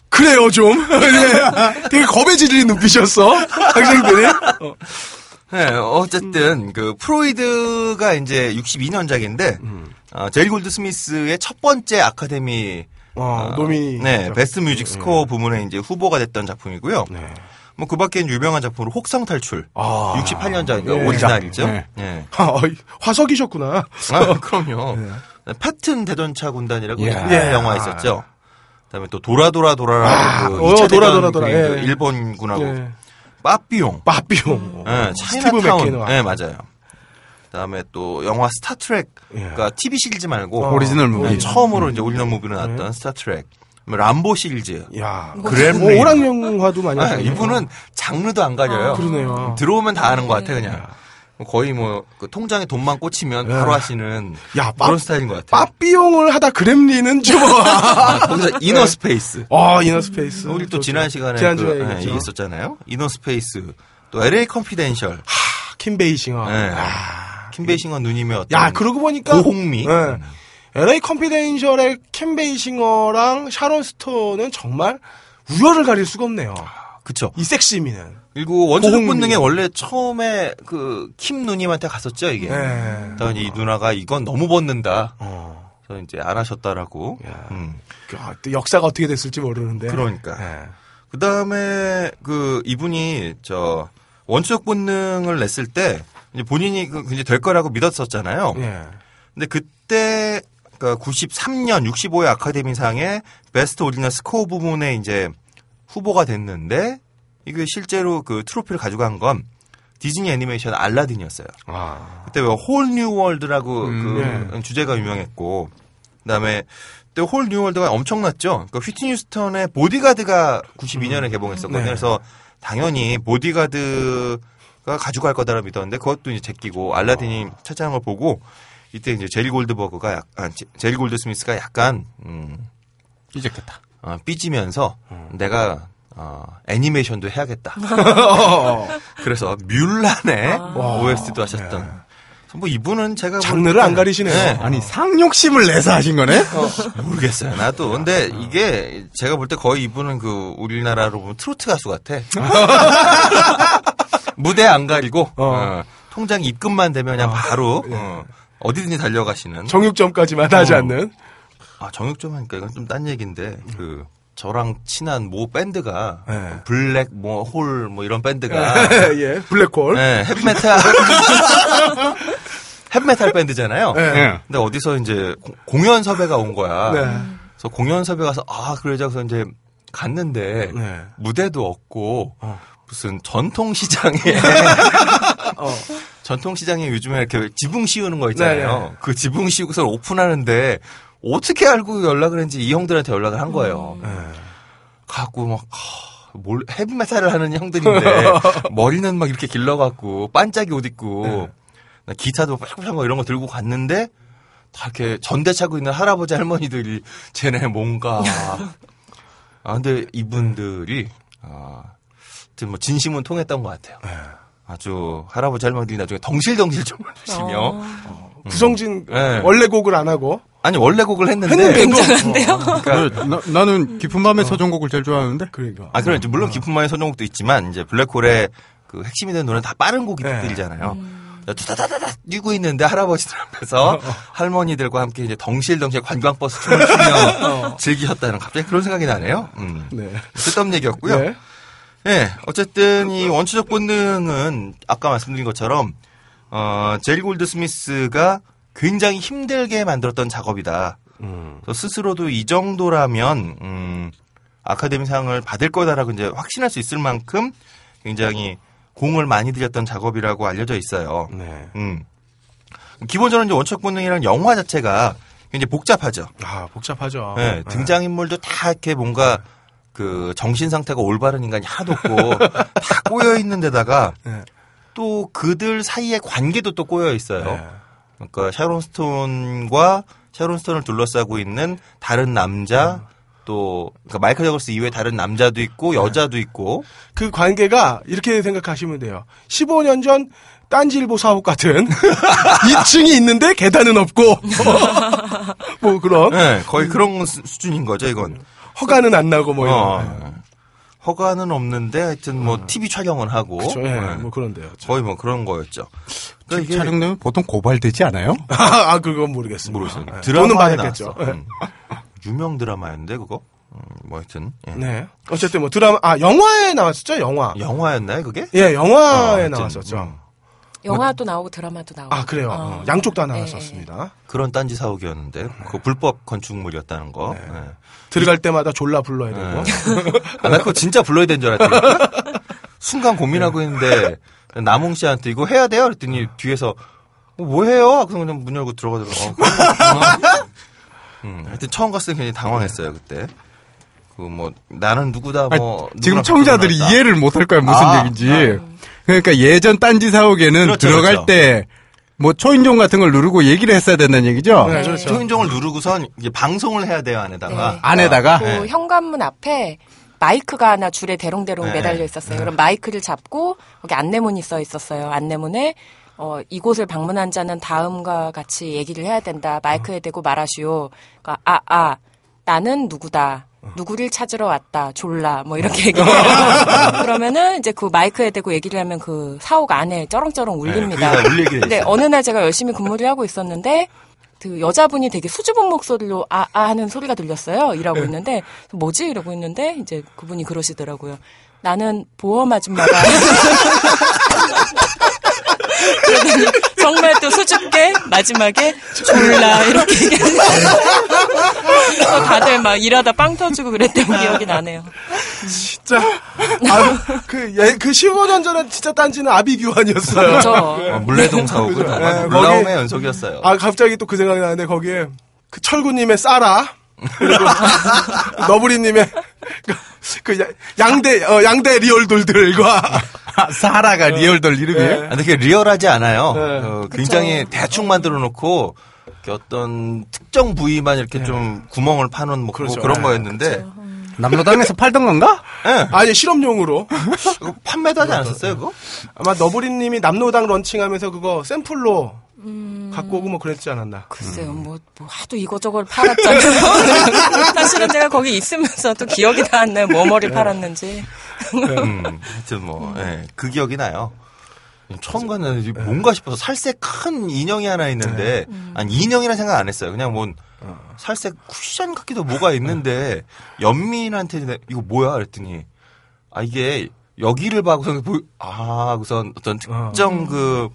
그래요, 좀. 네. 되게 겁에 지르는 눈빛이었어. 학생들이. 어. 네, 어쨌든 그 프로이드가 이제 62년작인데 어, 제리 골드 스미스의 첫 번째 아카데미 어, 노미. 네, Best Music Score 부문에 이제 후보가 됐던 작품이고요. 네. 뭐그 밖엔 유명한 작품으로 혹성 탈출. 아. 68년작인가 예. 오리지널이죠. 네. 예. 아, 어이, 화석이셨구나. 아, 그럼요. 패튼 대전차 군단이라고 예. 예. 영화 있었죠. 그다음에 또 도라 도라 도라라고 아, 그 어, 2차 도라, 대전 도라, 도라. 그 예. 일본 군하고 예. 빠삐용. 빠삐용. 예, 차이나타운. 네, 맞아요. 그다음에 또 영화 스타트렉. 예. 그러니까 TV 시리즈 말고 어, 오리지널 네, movie. 처음으로 이제 올리는 movie로 나왔던 스타트렉. 뭐 람보 시리즈. 야, 그렘린 뭐. 오락 영화도 많이 아. 이분은 장르도 안 가려요. 아, 그러네요. 들어오면 다 아는 것 같아 그냥. 거의 뭐 그 통장에 돈만 꽂히면 바로 하시는 야, 그런 빠- 스타일인 것 같아요. 빠삐용을 하다 그렘린은 좀. 아, 거기서 이너 스페이스. 아, 이너 스페이스. 우리 또. 지난 시간에 지난주에 그, 예. 얘기했었잖아요. 이너 스페이스. 또 LA 컨피덴셜. 하, 킴 베이싱어. 네. 아. 킴베이싱어 누님의 어떤 야, 그러고 보니까 고홍미. 네. LA 컨피덴셜의 킴 베이싱어랑 샤론 스톤은 정말 우열을 가릴 수가 없네요. 그쵸. 이 섹시미는. 그리고 원초적. 본능에 원래 처음에 그 킴 누님한테 갔었죠 이게. 네. 그랬더니 이 누나가 이건 너무 벗는다. 어. 그래서 이제 안 하셨다라고. 음. 야, 또 역사가 어떻게 됐을지 모르는데. 그러니까. 네. 그 다음에 그 이분이 저 원초적 본능을 냈을 때 본인이 그 이제 될 거라고 믿었었잖아요. 예. 근데 그때 그러니까 93년 65회 아카데미상의 Best Original Score 부문에 이제 후보가 됐는데 이게 실제로 그 트로피를 가져간 건 디즈니 애니메이션 알라딘이었어요. 아. 그때 Whole New World라고 음, 그 주제가 유명했고 그다음에 그때 Whole New World가 엄청났죠. 그 휘트니 휴스턴의 보디가드가 92년에 개봉했었거든요. 네. 그래서 당연히 보디가드가 가져갈 거다라 믿었는데 그것도 이제 제끼고 알라딘이 차지한 걸 보고 이때 이제 제리 골드버그가 약, 아, 제- 제리 골드 스미스가 약간 음, 이제겠다. 어, 삐지면서 내가 어, 애니메이션도 해야겠다. 그래서 뮬란의 OST도 하셨던. 그래서 뭐 이분은 제가 장르를 안 가리시네요. 네. 아니 상욕심을 내서 하신 거네? 모르겠어요. 나도. 근데 이게 제가 볼 때 거의 이분은 그 우리나라로 보면 트로트 가수 같아. 무대 안 가리고 어, 통장 입금만 되면 그냥 바로 어, 어디든지 달려가시는. 정육점까지만 하지 어. 않는. 아 정육점 하니까 이건 좀 딴 얘기인데 그 저랑 친한 모 밴드가 네. 블랙 뭐 홀뭐 이런 밴드가 예. 블랙홀. 네, 헤비메탈 헤비메탈 밴드잖아요. 네. 근데 어디서 이제 고- 공연 섭외가 온 거야. 네. 그래서 공연 섭외 가서 아 그러자 그래서 이제 갔는데 네. 무대도 없고 무슨 전통 시장에 어. 전통 시장에 요즘에 이렇게 지붕 씌우는 거 있잖아요. 네, 네. 그 지붕 씌우고서 오픈하는데 어떻게 알고 연락을 했는지 이 형들한테 연락을 한 거예요. 네. 갖고 막 하, 뭘 헤비메탈을 하는 형들인데 머리는 막 이렇게 길러갖고 반짝이 옷 입고 네. 나 기타도 빡빡한 거 이런 거 들고 갔는데 다 이렇게 전대 차고 있는 할아버지 할머니들이 쟤네 뭔가 아 근데 이분들이 아 하여튼 뭐 진심은 통했던 것 같아요. 네. 아주 할아버지 할머니들이 나중에 덩실덩실 춤을 추시며 어. 구성진 네. 원래 곡을 안 하고 아니 원래 곡을 했는데 했는데 굉장한데요? 그러니까 나, 나는 깊은 밤의 서정곡을 제일 좋아하는데. 그러니까 아, 그럼 이제 물론 깊은 마의 선정곡도 있지만 이제 블랙홀의 그 핵심이 되는 노래는 다 빠른 곡들이잖아요. 두다다다다 뛰고 있는데 할아버지들 앞에서 할머니들과 함께 이제 덩실덩실 관광버스 춤을 추며 즐기셨다는 갑자기 그런 생각이 나네요. 음. 네. 쓸데없는 얘기였고요. 네. 예, 어쨌든 이 원초적 본능은 아까 말씀드린 것처럼 어, 제리 골드 스미스가 굉장히 힘들게 만들었던 작업이다. 음. 스스로도 이 정도라면 음, 아카데미상을 받을 거다라고 이제 확신할 수 있을 만큼 굉장히 공을 많이 들였던 작업이라고 알려져 있어요. 네. 음. 기본적으로 이제 원초적 본능이라는 영화 자체가 굉장히 복잡하죠. 아 복잡하죠. 네, 등장인물도 다 이렇게 뭔가 그 정신 상태가 올바른 인간이 하나도 없고 다 꼬여 있는 데다가 네. 또 그들 사이의 관계도 또 꼬여 있어요. 네. 그러니까 샤론 스톤과 샤론 스톤을 둘러싸고 있는 다른 남자 또 그러니까 마이클 더글라스 이외에 다른 남자도 있고 여자도 있고 그 관계가 이렇게 생각하시면 돼요. 15년 전 딴지일보 사옥 같은 2층이 있는데 계단은 없고 뭐 그런 네, 거의 그런 수- 수준인 거죠 이건. 허가는 안 나고 뭐 이런. 어, 허가는 없는데 하여튼 뭐 TV 촬영은 하고 그렇죠. 예, 네, 뭐 그런데요. 거의 뭐 그런 거였죠. 그러니까 이게 촬영되면 보통 고발되지 않아요? 아, 그건 모르겠습니다. 예, 드라마에 돈은 받았겠죠. 음. 유명 드라마였는데 그거. 음, 뭐 하여튼 예. 네. 어쨌든 뭐 드라마 아 영화에 나왔었죠. 영화. 영화였나요 그게? 예, 어, 영화에 하여튼, 나왔었죠. 음. 영화도 나오고 드라마도 나오고. 아 그래요. 어. 어, 양쪽 다 네, 나왔었습니다. 그런 딴지 사옥이었는데 그 불법 건축물이었다는 거. 네. 예. 들어갈 때마다 졸라 불러야 되고. 아, 나 그거 진짜 불러야 되는 줄 알았더니 순간 고민하고 있는데 남홍 씨한테 이거 해야 돼요? 그랬더니 뒤에서 어, 뭐 해요? 그래서 그냥 문 열고 들어가더라고. 어, 그렇구나. 음, 하여튼 처음 갔을 때 굉장히 당황했어요 그때. 그 뭐 나는 누구다 아니, 뭐 지금 누구랑 청자들이. 이해를 못할 거야 무슨 아, 얘기인지. 그러니까 예전 딴지 사옥에는 그렇죠, 들어갈 그렇죠. 때 뭐 초인종 같은 걸 누르고 얘기를 했어야 된다는 얘기죠. 네, 네. 그렇죠. 초인종을 누르고선 이제 방송을 해야 돼요 안에다가. 네. 안에다가 그 네. 현관문 앞에 마이크가 하나 줄에 대롱대롱 네. 매달려 있었어요. 그럼 마이크를 잡고 거기 안내문이 써 있었어요. 안내문에 어, 이곳을 방문한 자는 다음과 같이 얘기를 해야 된다. 마이크에 대고 말하시오. 그러니까 아, 아, 나는 누구다. 누구를 찾으러 왔다. 졸라. 뭐 이렇게 얘기해요. 그러면은 이제 그 마이크에 대고 얘기를 하면 그 사옥 안에 쩌렁쩌렁 울립니다. 네, 근데. 어느 날 제가 열심히 근무를 하고 있었는데 그 여자분이 되게 수줍은 목소리로 아, 아 하는 소리가 들렸어요. 이러고 있는데 뭐지? 이러고 있는데 이제 그분이 그러시더라고요. 나는 보험 아줌마가 정말 또 수줍게 마지막에 졸라 이렇게 다들 막 일하다 빵 터지고 그랬던 기억이 나네요. 진짜 아, 그, 예, 그 15년 전에 진짜 딴지는 아비규환이었어요. 그렇죠. 어, 물레동 사옥은 네, 놀라움의 연속이었어요. 아 갑자기 또 그 생각이 나는데 거기에 그 철구님의 싸라 그리고 너브리님의 그, 그 야- 양대 어, 양대 리얼돌들과 아, 사라가 리얼돌 이름이에요? 네. 아, 근데 그게 리얼하지 않아요. 네. 어, 굉장히 대충 만들어 놓고 어떤 특정 부위만 이렇게 좀 구멍을 파는 뭐 그렇죠. 그런 네, 거였는데 남로당에서 팔던 건가? 예. 아니 실험용으로 그거 판매도 하지 않았었어요, 그거? 아마 너브리님이 남로당 런칭하면서 그거 샘플로 갖고 오고 뭐 그랬지 않았나. 글쎄요, 뭐, 뭐 하도 이거저걸 팔았잖아요. 사실은 제가 거기 있으면서 또 기억이 다 안 나요. 뭐 머리 팔았는지. 음, 하여튼 뭐, 예, 그 기억이 나요. 처음 갔는데 뭔가 싶어서 살색 큰 인형이 하나 있는데, 아니, 인형이라 생각 안 했어요. 그냥 뭐, 살색 쿠션 같기도 뭐가 있는데, 연민한테 이거 뭐야? 그랬더니, 아, 이게 여기를 봐, 우선 보이, 아, 우선 어떤 특정 그,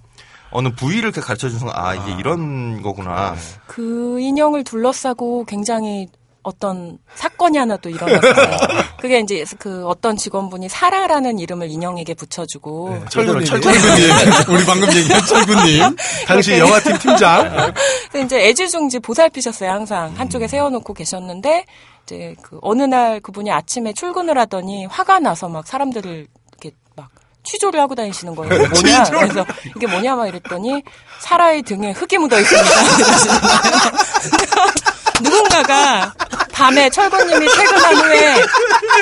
어느 부위를 이렇게 가르쳐 주는 순간, 아, 이게 이런 거구나. 그 인형을 둘러싸고 굉장히 어떤 사건이 하나 또 일어났어요. 그게 이제 그 어떤 직원분이 사라라는 이름을 인형에게 붙여주고 철구님. 철구님. 철군님. 우리 방금 얘기한 철군님. 당시 영화팀 팀장. 근데 이제 애지중지 보살피셨어요 항상 한쪽에 세워놓고 계셨는데 이제 그 어느 날 그분이 아침에 출근을 하더니 화가 나서 막 사람들을 취조를 하고 다니시는 거예요. 이게 뭐냐? 그래서 이게 뭐냐 막 이랬더니 사라의 등에 흙이 묻어 있습니다. 누군가가 밤에 철거님이 퇴근한 후에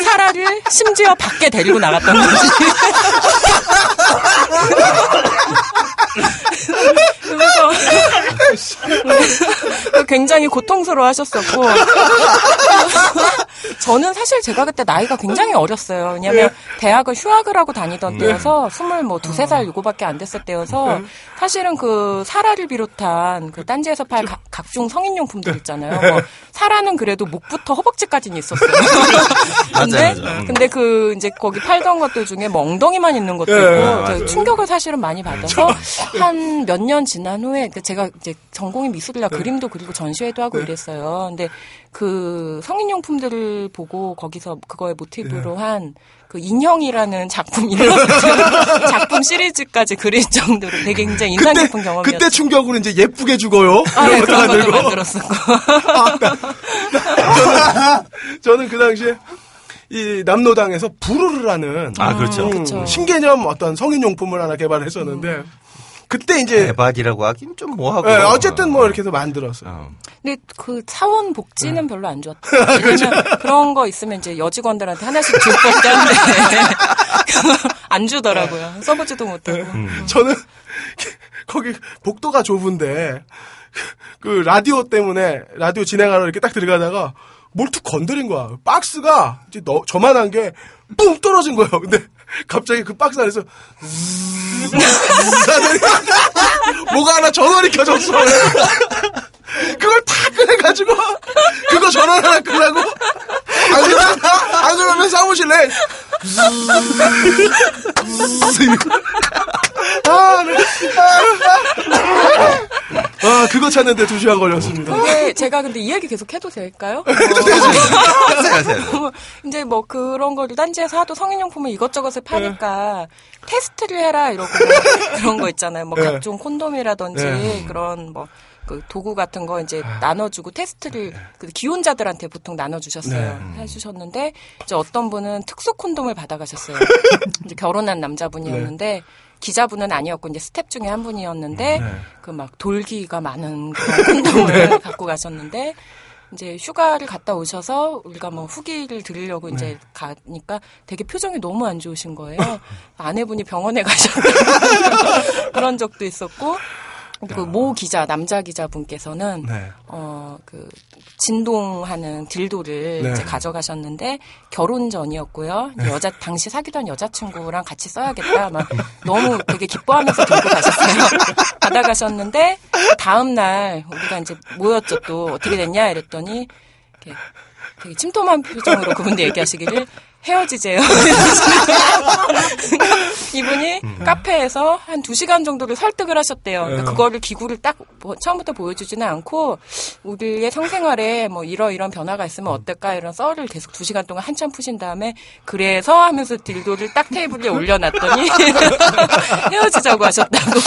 사라를 심지어 밖에 데리고 나갔던 거지. 그래서 굉장히 고통스러워 하셨었고. 저는 사실 제가 그때 나이가 굉장히 어렸어요. 왜냐면 대학을 휴학을 하고 다니던 때여서 스물 뭐 두세 살 요거밖에 안 됐을 때여서 사실은 그 사라를 비롯한 그 딴지에서 팔 각, 각종 성인용품들 있잖아요. 뭐 사라는 그래도 목 부터 허벅지까지는 있었어요. 근데 맞아요, 맞아요. 근데 그 이제 거기 팔던 것들 중에 뭐 엉덩이만 있는 것도 예, 있고. 저 충격을 사실은 많이 받아서 한 몇 년 지난 후에 그 제가 이제 전공이 미술이라 그림도 그리고 전시회도 하고 이랬어요. 근데 그 성인용품들을 보고 거기서 그거에 모티브로 한 그 인형이라는 작품 작품 시리즈까지 그릴 정도로 되게 굉장히 인상 깊은 경험이었어요. 그때 충격으로 이제 예쁘게 죽어요. 아, 예, 그런 만들고. 만들었었고. 저는 그 당시에 이 남노당에서 부르르라는 아, 그렇죠. 음, 그쵸. 신개념 어떤 성인용품을 하나 개발했었는데 그때 이제 대박이라고 하긴 좀 뭐하고. 예, 어쨌든 뭐 이렇게 해서 만들었어요. 어. 근데 그 사원 복지는 별로 안 좋았다. 왜냐면 그런 거 있으면 이제 여직원들한테 하나씩 줄 법도 한데 안 주더라고요. 써보지도 못하고. 저는 거기 복도가 좁은데 그 라디오 때문에 라디오 진행하러 이렇게 딱 들어가다가 뭘 툭 건드린 거야. 박스가 이제 너, 저만한 게 뿡 떨어진 거예요. 근데 갑자기 그 박스 안에서 뭐가 하나 전원이 켜졌어. 그걸 다 꺼내가지고 그거 전원 하나 끄라고 안 그러면 안 그러면 사무실에 아, 네. 아, 그거 찾는데 두 시간 걸렸습니다. 근데 제가 근데 이 얘기 계속 해도 될까요? 어, 이제 뭐 그런 거를 딴지에서 하도 성인용품을 이것저것을 파니까 테스트를 해라 이러고 뭐 그런 거 있잖아요. 뭐 네. 각종 콘돔이라든지 네. 그런 뭐그 도구 같은 거 이제 나눠주고 테스트를 그 기혼자들한테 보통 나눠주셨어요. 해주셨는데 이제 어떤 분은 특수 콘돔을 받아가셨어요. 이제 결혼한 남자분이었는데 기자분은 아니었고 이제 스텝 중에 한 분이었는데 그막 돌기가 많은 그런 콘돔을 갖고 가셨는데 이제 휴가를 갔다 오셔서 우리가 뭐 후기를 들으려고 이제 가니까 되게 표정이 너무 안 좋으신 거예요. 아내분이 병원에 가셨다 그런 적도 있었고 그리고 모 기자 남자 기자분께서는 네. 어그 진동하는 딜도를 네. 이제 가져가셨는데 결혼 전이었고요. 이제 여자 당시 사귀던 여자친구랑 같이 써야겠다. 막 너무 되게 기뻐하면서 들고 가셨어요. 받아가셨는데 다음 날 우리가 이제 모였죠. 또 어떻게 됐냐 이랬더니 이렇게 되게 침통한 표정으로 그분도 얘기하시기를 헤어지재요. 이분이 카페에서 한 두 시간 정도를 설득을 하셨대요. 그러니까 그거를 기구를 딱 뭐 처음부터 보여주지는 않고 우리의 성생활에 뭐 이러 이런 변화가 있으면 어떨까 이런 썰을 계속 두 시간 동안 한참 푸신 다음에 그래서 하면서 딜도를 딱 테이블에 올려놨더니 헤어지자고 하셨다고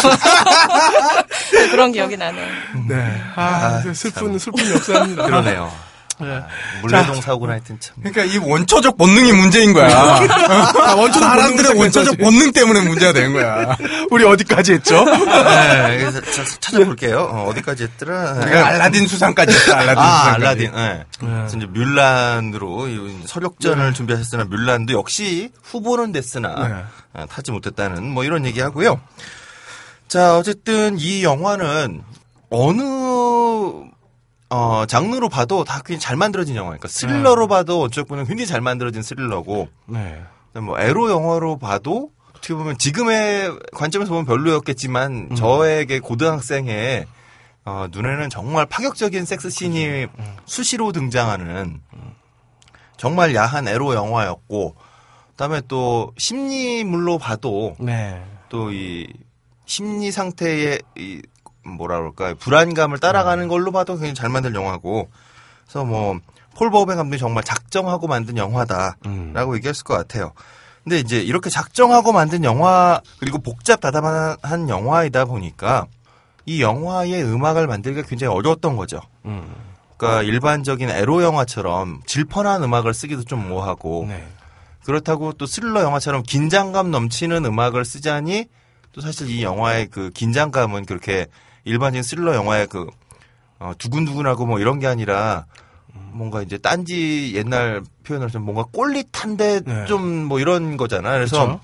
그런 기억이 나네요. 네. 아, 슬픈, 슬픈 역사입니다. 그러네요. 아, 물레동 사고는 하여튼 참. 그러니까 이 원초적 본능이 문제인 거야. 아, 원초적 사람들의 원초적. 본능 때문에 문제가 되는 거야. 우리 어디까지 했죠? 네, 그래서 자- 찾아볼게요. 어, 디까지 했더라. 우리가 알라딘 수상까지 했어. 알라딘 아, 수상까지. 알라딘. 예. 그래서 이제 뮬란으로 이 서력전을 준비하셨으나 뮬란도 역시 후보는 됐으나 아, 타지 못했다는 뭐 이런 얘기 하고요. 자, 어쨌든 이 영화는 어느 어, 장르로 봐도 다 굉장히 잘 만들어진 영화니까 스릴러로 봐도 어쨌든 굉장히 잘 만들어진 스릴러고. 네. 뭐 에로 영화로 봐도 어떻게 보면 지금의 관점에서 보면 별로였겠지만 저에게 고등학생의 어, 눈에는 정말 파격적인 섹스 씬이 수시로 등장하는 정말 야한 에로 영화였고 그다음에 또 심리물로 봐도 네. 또이 심리 상태의 이 뭐라 그럴까 불안감을 따라가는 걸로 봐도 굉장히 잘 만든 영화고 그래서 뭐 폴 버벤 감독이 정말 작정하고 만든 영화다라고 수 있을 것 같아요. 근데 이제 이렇게 작정하고 만든 영화 그리고 복잡 다담한 영화이다 보니까 이 영화의 음악을 만들기가 굉장히 어려웠던 거죠. 그러니까 일반적인 에로 영화처럼 질펀한 음악을 쓰기도 좀 뭐하고 네. 그렇다고 또 스릴러 영화처럼 긴장감 넘치는 음악을 쓰자니 또 사실 이 영화의 그 긴장감은 그렇게 일반적인 스릴러 영화의 그 어, 두근두근하고 뭐 이런 게 아니라 뭔가 이제 딴지 옛날 표현으로 좀 뭔가 꼴릿한데 네. 좀뭐 이런 거잖아. 그래서 그쵸?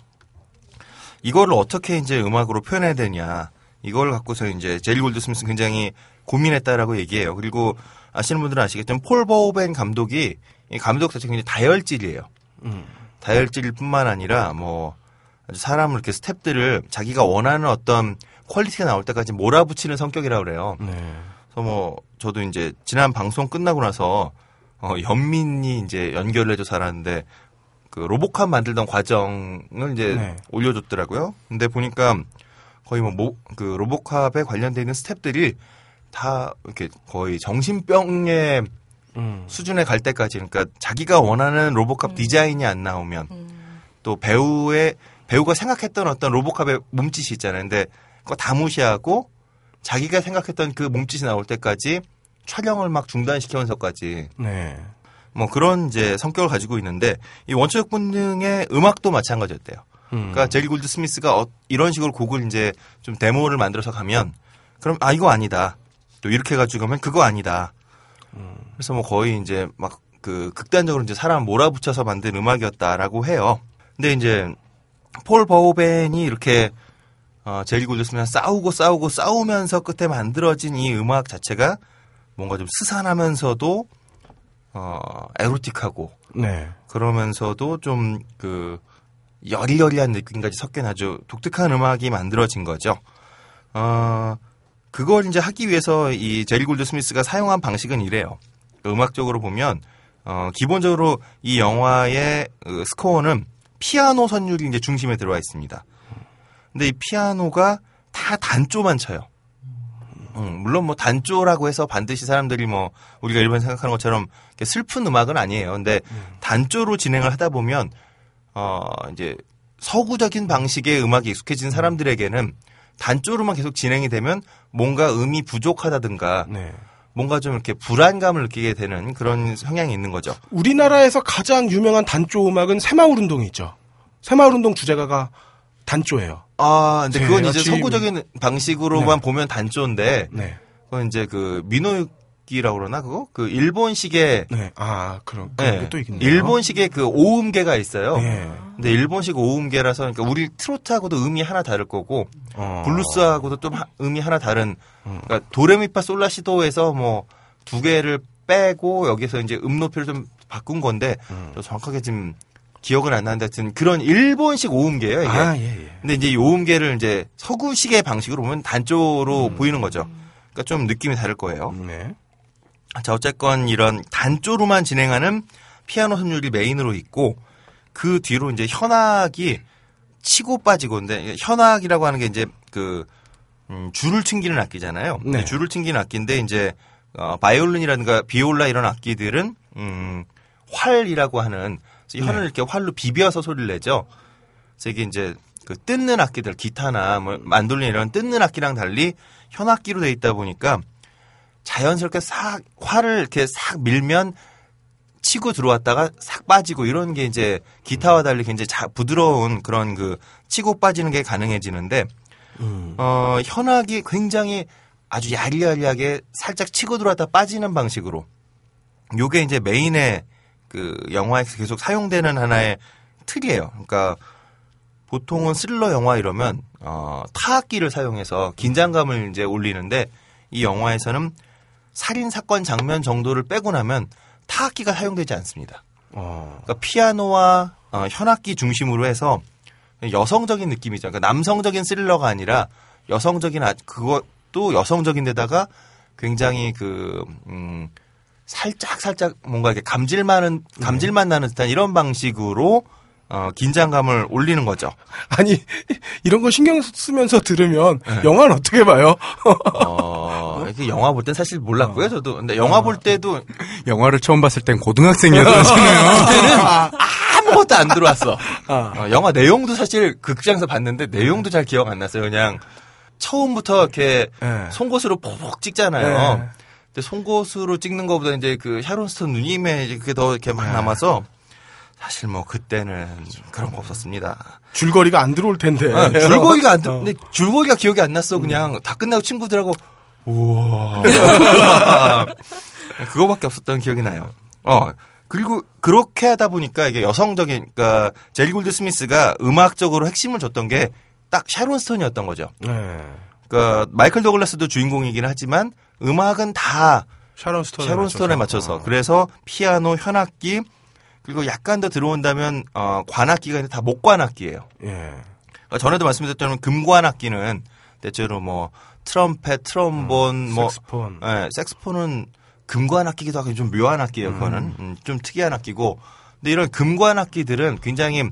이거를 어떻게 이제 음악으로 표현해야 되냐. 이걸 갖고서 이제 제리 골드 스미스 굉장히 고민했다라고 얘기해요. 그리고 아시는 분들은 아시겠지만 폴 버호벤 감독이 이 감독 자체가 굉장히 다혈질이에요. 음. 다혈질 뿐만 아니라 뭐 사람을 이렇게 스탭들을 자기가 원하는 어떤 quality가 나올 때까지 몰아붙이는 성격이라고 그래요. 네. 그래서 뭐 저도 이제 지난 방송 끝나고 나서 어 연민이 이제 연결을 해줘서 알았는데 그 로보캅 만들던 과정을 이제 네. 올려줬더라고요. 근데 보니까 거의 뭐그 로보캅에 관련돼 있는 스탭들이 다 이렇게 거의 정신병의 음. 수준에 갈 때까지 그러니까 자기가 원하는 로보캅 디자인이 안 나오면 또 배우의 배우가 생각했던 어떤 로보캅의 몸짓이 있잖아요. 근데 그거 다 무시하고 자기가 생각했던 그 몸짓이 나올 때까지 촬영을 막 중단시키면서까지 네. 뭐 그런 이제 성격을 가지고 있는데 이 원초적 본능의 음악도 마찬가지였대요. 음. 그러니까 제리 골드 스미스가 어- 이런 식으로 곡을 이제 좀 데모를 만들어서 가면 그럼 아 이거 아니다. 또 이렇게 해가지고 가면 그거 아니다. 그래서 뭐 거의 이제 막 그 극단적으로 이제 사람 몰아붙여서 만든 음악이었다라고 해요. 근데 이제 폴 버우벤이 이렇게 어, 제리 골드 스미스 싸우고 싸우고 싸우면서 끝에 만들어진 이 음악 자체가 뭔가 좀 스산하면서도 어 에로틱하고 네. 그러면서도 좀 그 여리여리한 느낌까지 섞인 아주 독특한 음악이 만들어진 거죠. 어, 그걸 이제 하기 위해서 이 제리 골드 스미스가 사용한 방식은 이래요. 음악적으로 보면 어, 기본적으로 이 영화의 그 스코어는 피아노 선율이 이제 중심에 들어와 있습니다. 근데 이 피아노가 다 단조만 쳐요. 음, 물론 뭐 단조라고 해서 반드시 사람들이 뭐 우리가 일반 생각하는 것처럼 슬픈 음악은 아니에요. 근데 단조로 진행을 하다 보면 어 이제 서구적인 방식의 음악이 익숙해진 사람들에게는 단조로만 계속 진행이 되면 뭔가 음이 부족하다든가 네. 뭔가 좀 이렇게 불안감을 느끼게 되는 그런 성향이 있는 거죠. 우리나라에서 가장 유명한 단조 음악은 새마을 운동이 있죠. 새마을 운동 주제가가 단조예요. 아, 근데 그건 이제 서구적인 방식으로만 보면 단조인데 네. 그건 이제 그 민호유기라고 그러나 그거 그 일본식의 네. 아, 그런, 네, 또 있네요. 일본식의 그 오음계가 있어요. 네. 근데 일본식 오음계라서 그러니까 우리 트로트하고도 음이 하나 다를 거고 어. 블루스하고도 좀 하- 음이 하나 다른 그러니까 도레미파 솔라시도에서 뭐 두 개를 빼고 여기서 이제 음 높이를 좀 바꾼 건데 저 정확하게 지금 기억은 안 나는데 하여튼 그런 일본식 오음계예요 이게. 아, 예, 예. 근데 이제 이 오음계를 이제 서구식의 방식으로 보면 단조로 음. 보이는 거죠. 그러니까 좀 느낌이 다를 거예요. 네. 자, 어쨌건 이런 단조로만 진행하는 피아노 선율이 메인으로 있고 그 뒤로 이제 현악이 치고 빠지고 근데 현악이라고 하는 게 이제 그 음, 줄을 튕기는 악기잖아요. 네. 줄을 튕기는 악기인데 이제 어, 바이올린이라든가 비올라 이런 악기들은 음, 활이라고 하는 이 현을 이렇게 활로 비벼서 소리를 내죠. 그래서 이게 이제 그 뜯는 악기들 기타나 뭐 만돌린 이런 뜯는 악기랑 달리 현악기로 돼 있다 보니까 자연스럽게 싹 활을 이렇게 싹 밀면 치고 들어왔다가 싹 빠지고 이런 게 이제 기타와 달리 굉장히 자, 부드러운 그런 그 치고 빠지는 게 가능해지는데 음. 어 현악이 굉장히 아주 야리야리하게 살짝 치고 들어왔다 빠지는 방식으로 요게 이제 메인의 그 영화에서 계속 사용되는 하나의 틀이에요. 그러니까 보통은 스릴러 영화 이러면 어 타악기를 사용해서 긴장감을 이제 올리는데 이 영화에서는 살인 사건 장면 정도를 빼고 나면 타악기가 사용되지 않습니다. 어. 그러니까 피아노와 어, 현악기 중심으로 해서 여성적인 느낌이죠. 그러니까 남성적인 스릴러가 아니라 여성적인 아, 그것도 여성적인 데다가 굉장히 그 음, 살짝 살짝 뭔가 이렇게 감질만은 감질만 나는 듯한 이런 방식으로 어, 긴장감을 올리는 거죠. 아니, 이런 거 신경 쓰면서 들으면 영화는 어떻게 봐요? 어, 영화 볼 땐 사실 몰랐고요, 저도. 근데 영화 볼 때도 영화를 처음 봤을 땐 고등학생이었잖아요. 아무것도 안 들어왔어. 아. 어, 영화 내용도 사실 극장에서 봤는데 내용도 잘 기억 안 났어요. 그냥 처음부터 이렇게 네. 송곳으로 푹 찍잖아요. 네. 근데 송곳으로 찍는 것보다 이제 그 샤론 스톤 누님의 이제 그게 더 이렇게 막 남아서 사실 뭐 그때는 그런 거 없었습니다. 줄거리가 안 들어올 텐데. 아, 줄거리가 안, 들- 근데 줄거리가 기억이 안 났어. 그냥 다 끝나고 친구들하고 우와 그거밖에 없었던 기억이 나요. 어 그리고 그렇게 하다 보니까 이게 여성적인 그러니까 제리 골드 스미스가 음악적으로 핵심을 줬던 게 딱 샤론 스톤이었던 거죠. 네. 그러니까 마이클 더글라스도 주인공이긴 하지만 음악은 다 샤론 스톤에 샤론 맞춰서. 스톤에 맞춰서 어. 그래서 피아노, 현악기 그리고 약간 더 들어온다면 어, 관악기가 있는데 다 목관악기예요. 예. 그러니까 전에도 말씀드렸던 금관악기는 대체로 뭐 트럼펫, 트럼본, 뭐 색스폰. 예, 색스폰은 금관악기기도 하고 좀 묘한 악기예요. 그거는 음, 좀 특이한 악기고, 근데 이런 금관악기들은 굉장히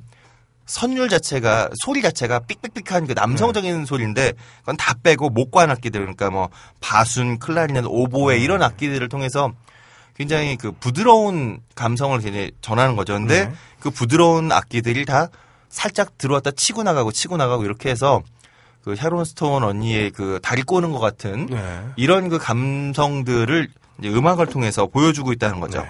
선율 자체가 소리 자체가 삑삑삑한 그 남성적인 소리인데 그건 다 빼고 목관 악기들 그러니까 뭐 바순, 클라리넷, 오보에 이런 악기들을 통해서 굉장히 그 부드러운 감성을 굉장히 전하는 거죠. 근데 네. 그 부드러운 악기들이 다 살짝 들어왔다 치고 나가고 치고 나가고 이렇게 해서 그 샤론 스톤 언니의 그 다리 꼬는 것 같은 네. 이런 그 감성들을 이제 음악을 통해서 보여주고 있다는 거죠. 네.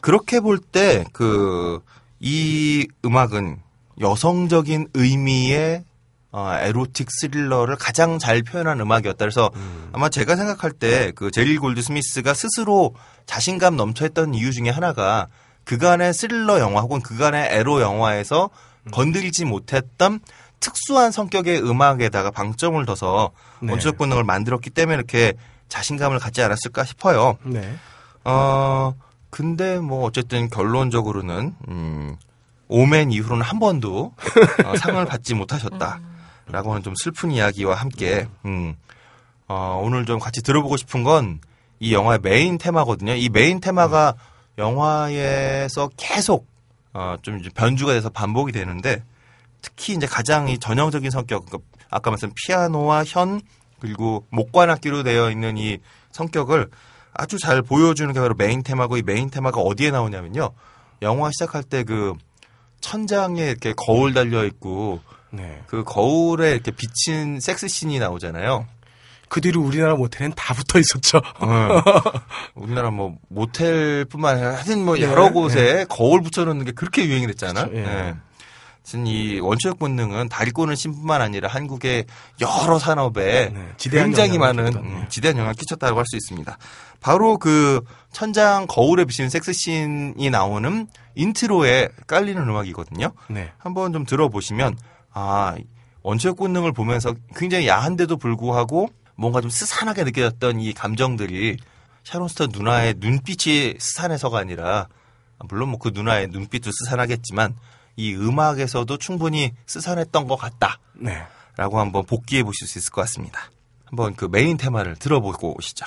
그렇게 볼 때 그 이 음악은 여성적인 의미의 어, 에로틱 스릴러를 가장 잘 표현한 음악이었다. 그래서 아마 제가 생각할 때 그 제리 골드 스미스가 스스로 자신감 넘쳐했던 이유 중에 하나가 그간의 스릴러 영화 혹은 그간의 에로 영화에서 건드리지 못했던 특수한 성격의 음악에다가 방점을 둬서 네. 원초적 본능을 만들었기 때문에 이렇게 자신감을 갖지 않았을까 싶어요. 네. 어, 근데 뭐 어쨌든 결론적으로는, 음, 오멘 이후로는 한 번도 어, 상을 받지 못하셨다. 라고 하는 좀 슬픈 이야기와 함께, 음, 어, 오늘 좀 같이 들어보고 싶은 건 이 영화의 메인 테마거든요. 이 메인 테마가 영화에서 계속, 어, 좀 변주가 돼서 반복이 되는데, 특히 이제 가장 이 전형적인 성격, 그러니까 아까 말씀 피아노와 현, 그리고 목관악기로 되어 있는 이 성격을 아주 잘 보여주는 게 바로 메인 테마고 이 메인 테마가 어디에 나오냐면요. 영화 시작할 때 그 천장에 이렇게 거울 달려 있고 네. 그 거울에 이렇게 비친 섹스 씬이 나오잖아요. 그 뒤로 우리나라 모텔엔 다 붙어 있었죠. 어. 우리나라 뭐 모텔뿐만 아니라 하여튼 뭐 네, 여러 곳에 거울 붙여놓는 게 그렇게 유행이 됐잖아. 그렇죠, 예. 이 원초적 본능은 다리 꼬는 신뿐만 아니라 한국의 여러 산업에 네, 지대한 굉장히 많은 끼쳤다. 네. 음, 지대한 영향을 끼쳤다고 할 수 있습니다. 바로 그 천장 거울에 비치는 섹스 씬이 나오는 인트로에 깔리는 음악이거든요. 네. 한번 좀 들어보시면 아 원초적 본능을 보면서 굉장히 야한데도 불구하고 뭔가 좀 스산하게 느껴졌던 이 감정들이 샤론 스톤 누나의 눈빛이 스산해서가 아니라 물론 뭐 그 누나의 눈빛도 스산하겠지만 이 음악에서도 충분히 스산했던 것 같다라고 네. 한번 복기해 보실 수 있을 것 같습니다. 한번 그 메인 테마를 들어보고 오시죠.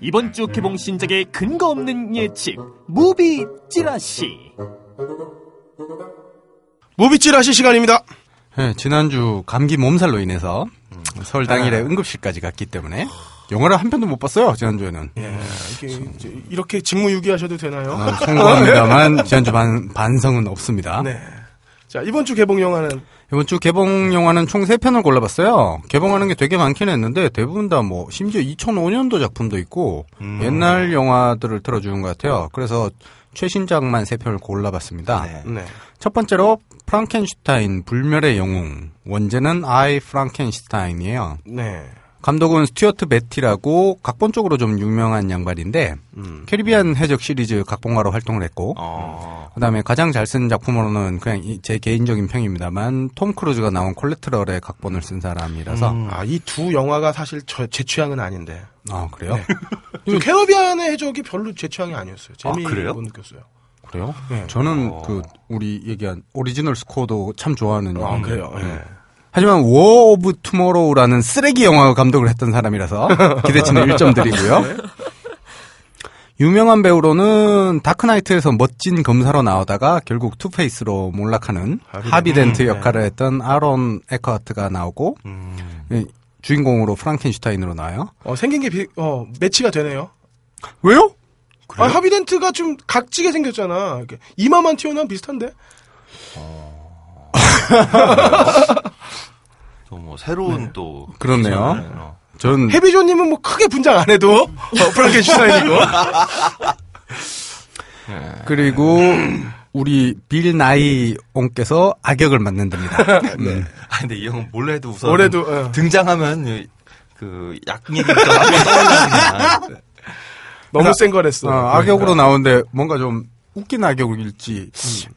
이번 주 개봉 신작의 근거 없는 예측 무비 찌라시 무비 찌라시 시간입니다. 네, 지난주 감기 몸살로 인해서 설 당일에 응급실까지 갔기 때문에 영화를 한 편도 못 봤어요. 지난주에는. 예, 이게 이제 이렇게 직무유기하셔도 되나요? 아, 송구합니다만 지난주 반, 반성은 없습니다. 네. 자, 이번 주 개봉 영화는 이번 주 개봉 영화는 총 3편을 골라봤어요. 개봉하는 게 되게 많긴 했는데 대부분 다 뭐 심지어 2005년도 작품도 있고 옛날 영화들을 틀어주는 것 같아요. 그래서 최신작만 3편을 골라봤습니다. 네. 네. 첫 번째로 프랑켄슈타인 불멸의 영웅 원제는 아이 프랑켄슈타인이에요. 네. 감독은 스튜어트 베티라고 각본 쪽으로 좀 유명한 양반인데 음. 캐리비안 해적 시리즈 각본가로 활동을 했고 어, 그다음에 가장 잘 쓴 작품으로는 그냥 이- 제 개인적인 평입니다만 톰 크루즈가 나온 콜래트럴의 각본을 쓴 사람이라서 음. 아, 이 두 영화가 사실 저, 제 취향은 아닌데. 아 그래요? 저 캐러비안의 해적이 별로 제 취향이 아니었어요. 재미 아? 못 느꼈어요. 그래요? 네. 저는 어. 그 우리 얘기한 오리지널 스코어도 참 좋아하는 아. 그래요. 예. 하지만 워 오브 투모로우라는 쓰레기 영화 감독을 했던 사람이라서 기대치는 1점 드리고요. 유명한 배우로는 다크나이트에서 멋진 검사로 나오다가 결국 투페이스로 몰락하는 하비 덴트. 음, 역할을 했던 아론 에커하트가 나오고 음. 예, 주인공으로 프랑켄슈타인으로 나와요. 어, 생긴 게 비, 어, 매치가 되네요. 왜요? 아, 하비덴트가 좀 각지게 생겼잖아. 이렇게 이마만 튀어나온 비슷한데? 또뭐 새로운 또 그렇네요. 어. 전 해비조님은 뭐 크게 분장 안 해도 어, 프랑켄슈타인이고. 그리고 우리 빌 나이 옹께서 악역을 맡는답니다. 음. 아 근데 이 형은 몰래 해도 우선 올해도 어, 등장하면 그약 떠올리냐. 너무 센 거랬어. 어, 악역으로 나오는데 뭔가 좀 웃긴 악역일지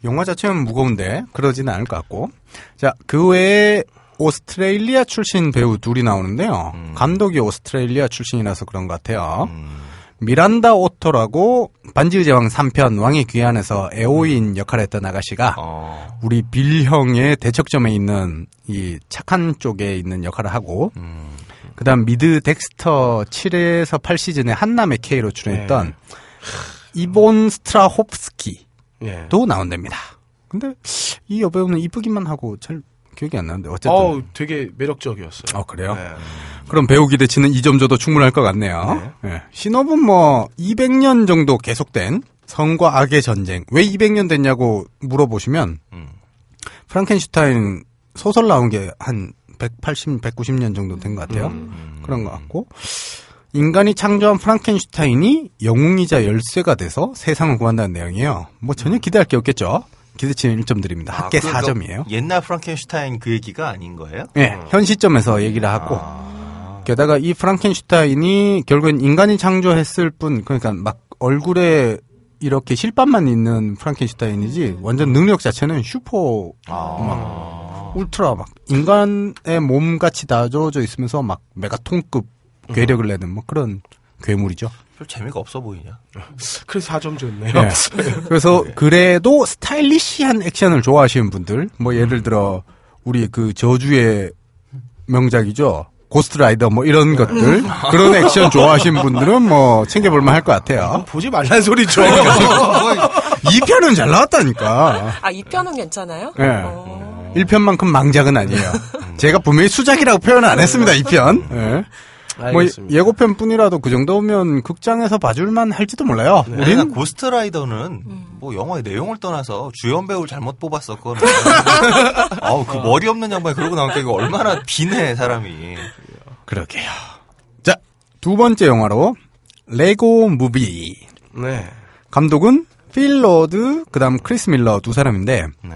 영화 자체는 무거운데 그러지는 않을 것 같고 자그 외에 오스트레일리아 출신 배우 둘이 나오는데요 음. 감독이 오스트레일리아 출신이라서 그런 것 같아요 음. 미란다 오토라고 반지의 제왕 3편 왕의 귀환에서 애호인 역할을 했던 아가씨가 어. 우리 빌 형의 대척점에 있는 이 착한 쪽에 있는 역할을 하고 음. 그다음 미드 덱스터 7에서 8시즌에 한남의 K로 출연했던 네. 이본 스트라홉스키도 예. 나온답니다. 근데 이 여배우는 이쁘기만 하고 잘 기억이 안 나는데 어쨌든 어우, 되게 매력적이었어요. 어, 그래요? 네. 그럼 배우 기대치는 2점 줘도 충분할 것 같네요. 예. 신업은 뭐 200년 정도 계속된 성과 악의 전쟁. 왜 200년 됐냐고 물어보시면 음. 프랑켄슈타인 소설 나온 게 한 180, 190년 정도 된 것 같아요. 음. 그런 것 같고 인간이 창조한 프랑켄슈타인이 영웅이자 열쇠가 돼서 세상을 구한다는 내용이에요. 뭐 전혀 기대할 게 없겠죠. 기대치는 1점 드립니다. 아, 합계 그러니까 4점이에요. 옛날 프랑켄슈타인 그 얘기가 아닌 거예요? 예, 현 시점에서 얘기를 하고 아. 게다가 이 프랑켄슈타인이 결국엔 인간이 창조했을 뿐 그러니까 막 얼굴에 이렇게 실밥만 있는 프랑켄슈타인이지 완전 능력 자체는 슈퍼 아. 울트라 막 인간의 몸 같이 다져져 있으면서 막 메가톤급 괴력을 내는 뭐 그런 괴물이죠. 별 재미가 없어 보이냐? 그래서 4점 줬네요. 예. 그래서 그래도 스타일리시한 액션을 좋아하시는 분들, 뭐 예를 들어 우리 그 저주의 명작이죠. 고스트 라이더 뭐 이런 것들 그런 액션 좋아하시는 분들은 뭐 챙겨볼만 할 것 같아요. 보지 말란 소리죠. 이 편은 잘 나왔다니까. 아, 이 편은 괜찮아요? 예. 어. 1편만큼 망작은 아니에요. 제가 분명히 수작이라고 표현을 안 했습니다, 이 편. 예. 뭐 알겠습니다. 예고편 뿐이라도 그 정도면 극장에서 봐줄만 할지도 몰라요. 우리는 우리는 고스트라이더는 뭐 영화의 내용을 떠나서 주연 배우를 잘못 뽑았었거든. 아우 그 머리 없는 양반이 그러고 나오니까 이거 얼마나 비네 사람이. 그러게요. 자, 두 번째 영화로 레고 무비. 네. 감독은 필 로드, 그다음 크리스 밀러 두 사람인데 네.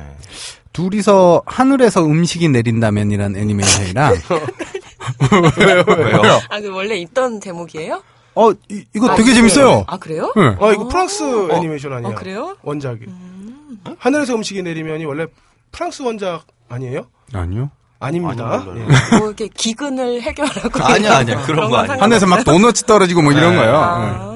둘이서 하늘에서 음식이 내린다면이란 애니메이션이랑 왜요? 아, 그 원래 있던 제목이에요? 어 이, 거 아, 되게 그래요? 재밌어요. 아, 그래요? 네. 아, 이거 프랑스 애니메이션 아니에요? 어, 그래요? 원작이. 하늘에서 음식이 내리면이 원래 프랑스 원작 아니에요? 아니요. 아닙니다. 아니, 몰라요. 예. 뭐 이렇게 기근을 해결하고 아니야, 아니야. 그런 거건 아니야. 하늘에서 막 도넛 떨어지고 뭐 이런 네. 거예요. 네. 아,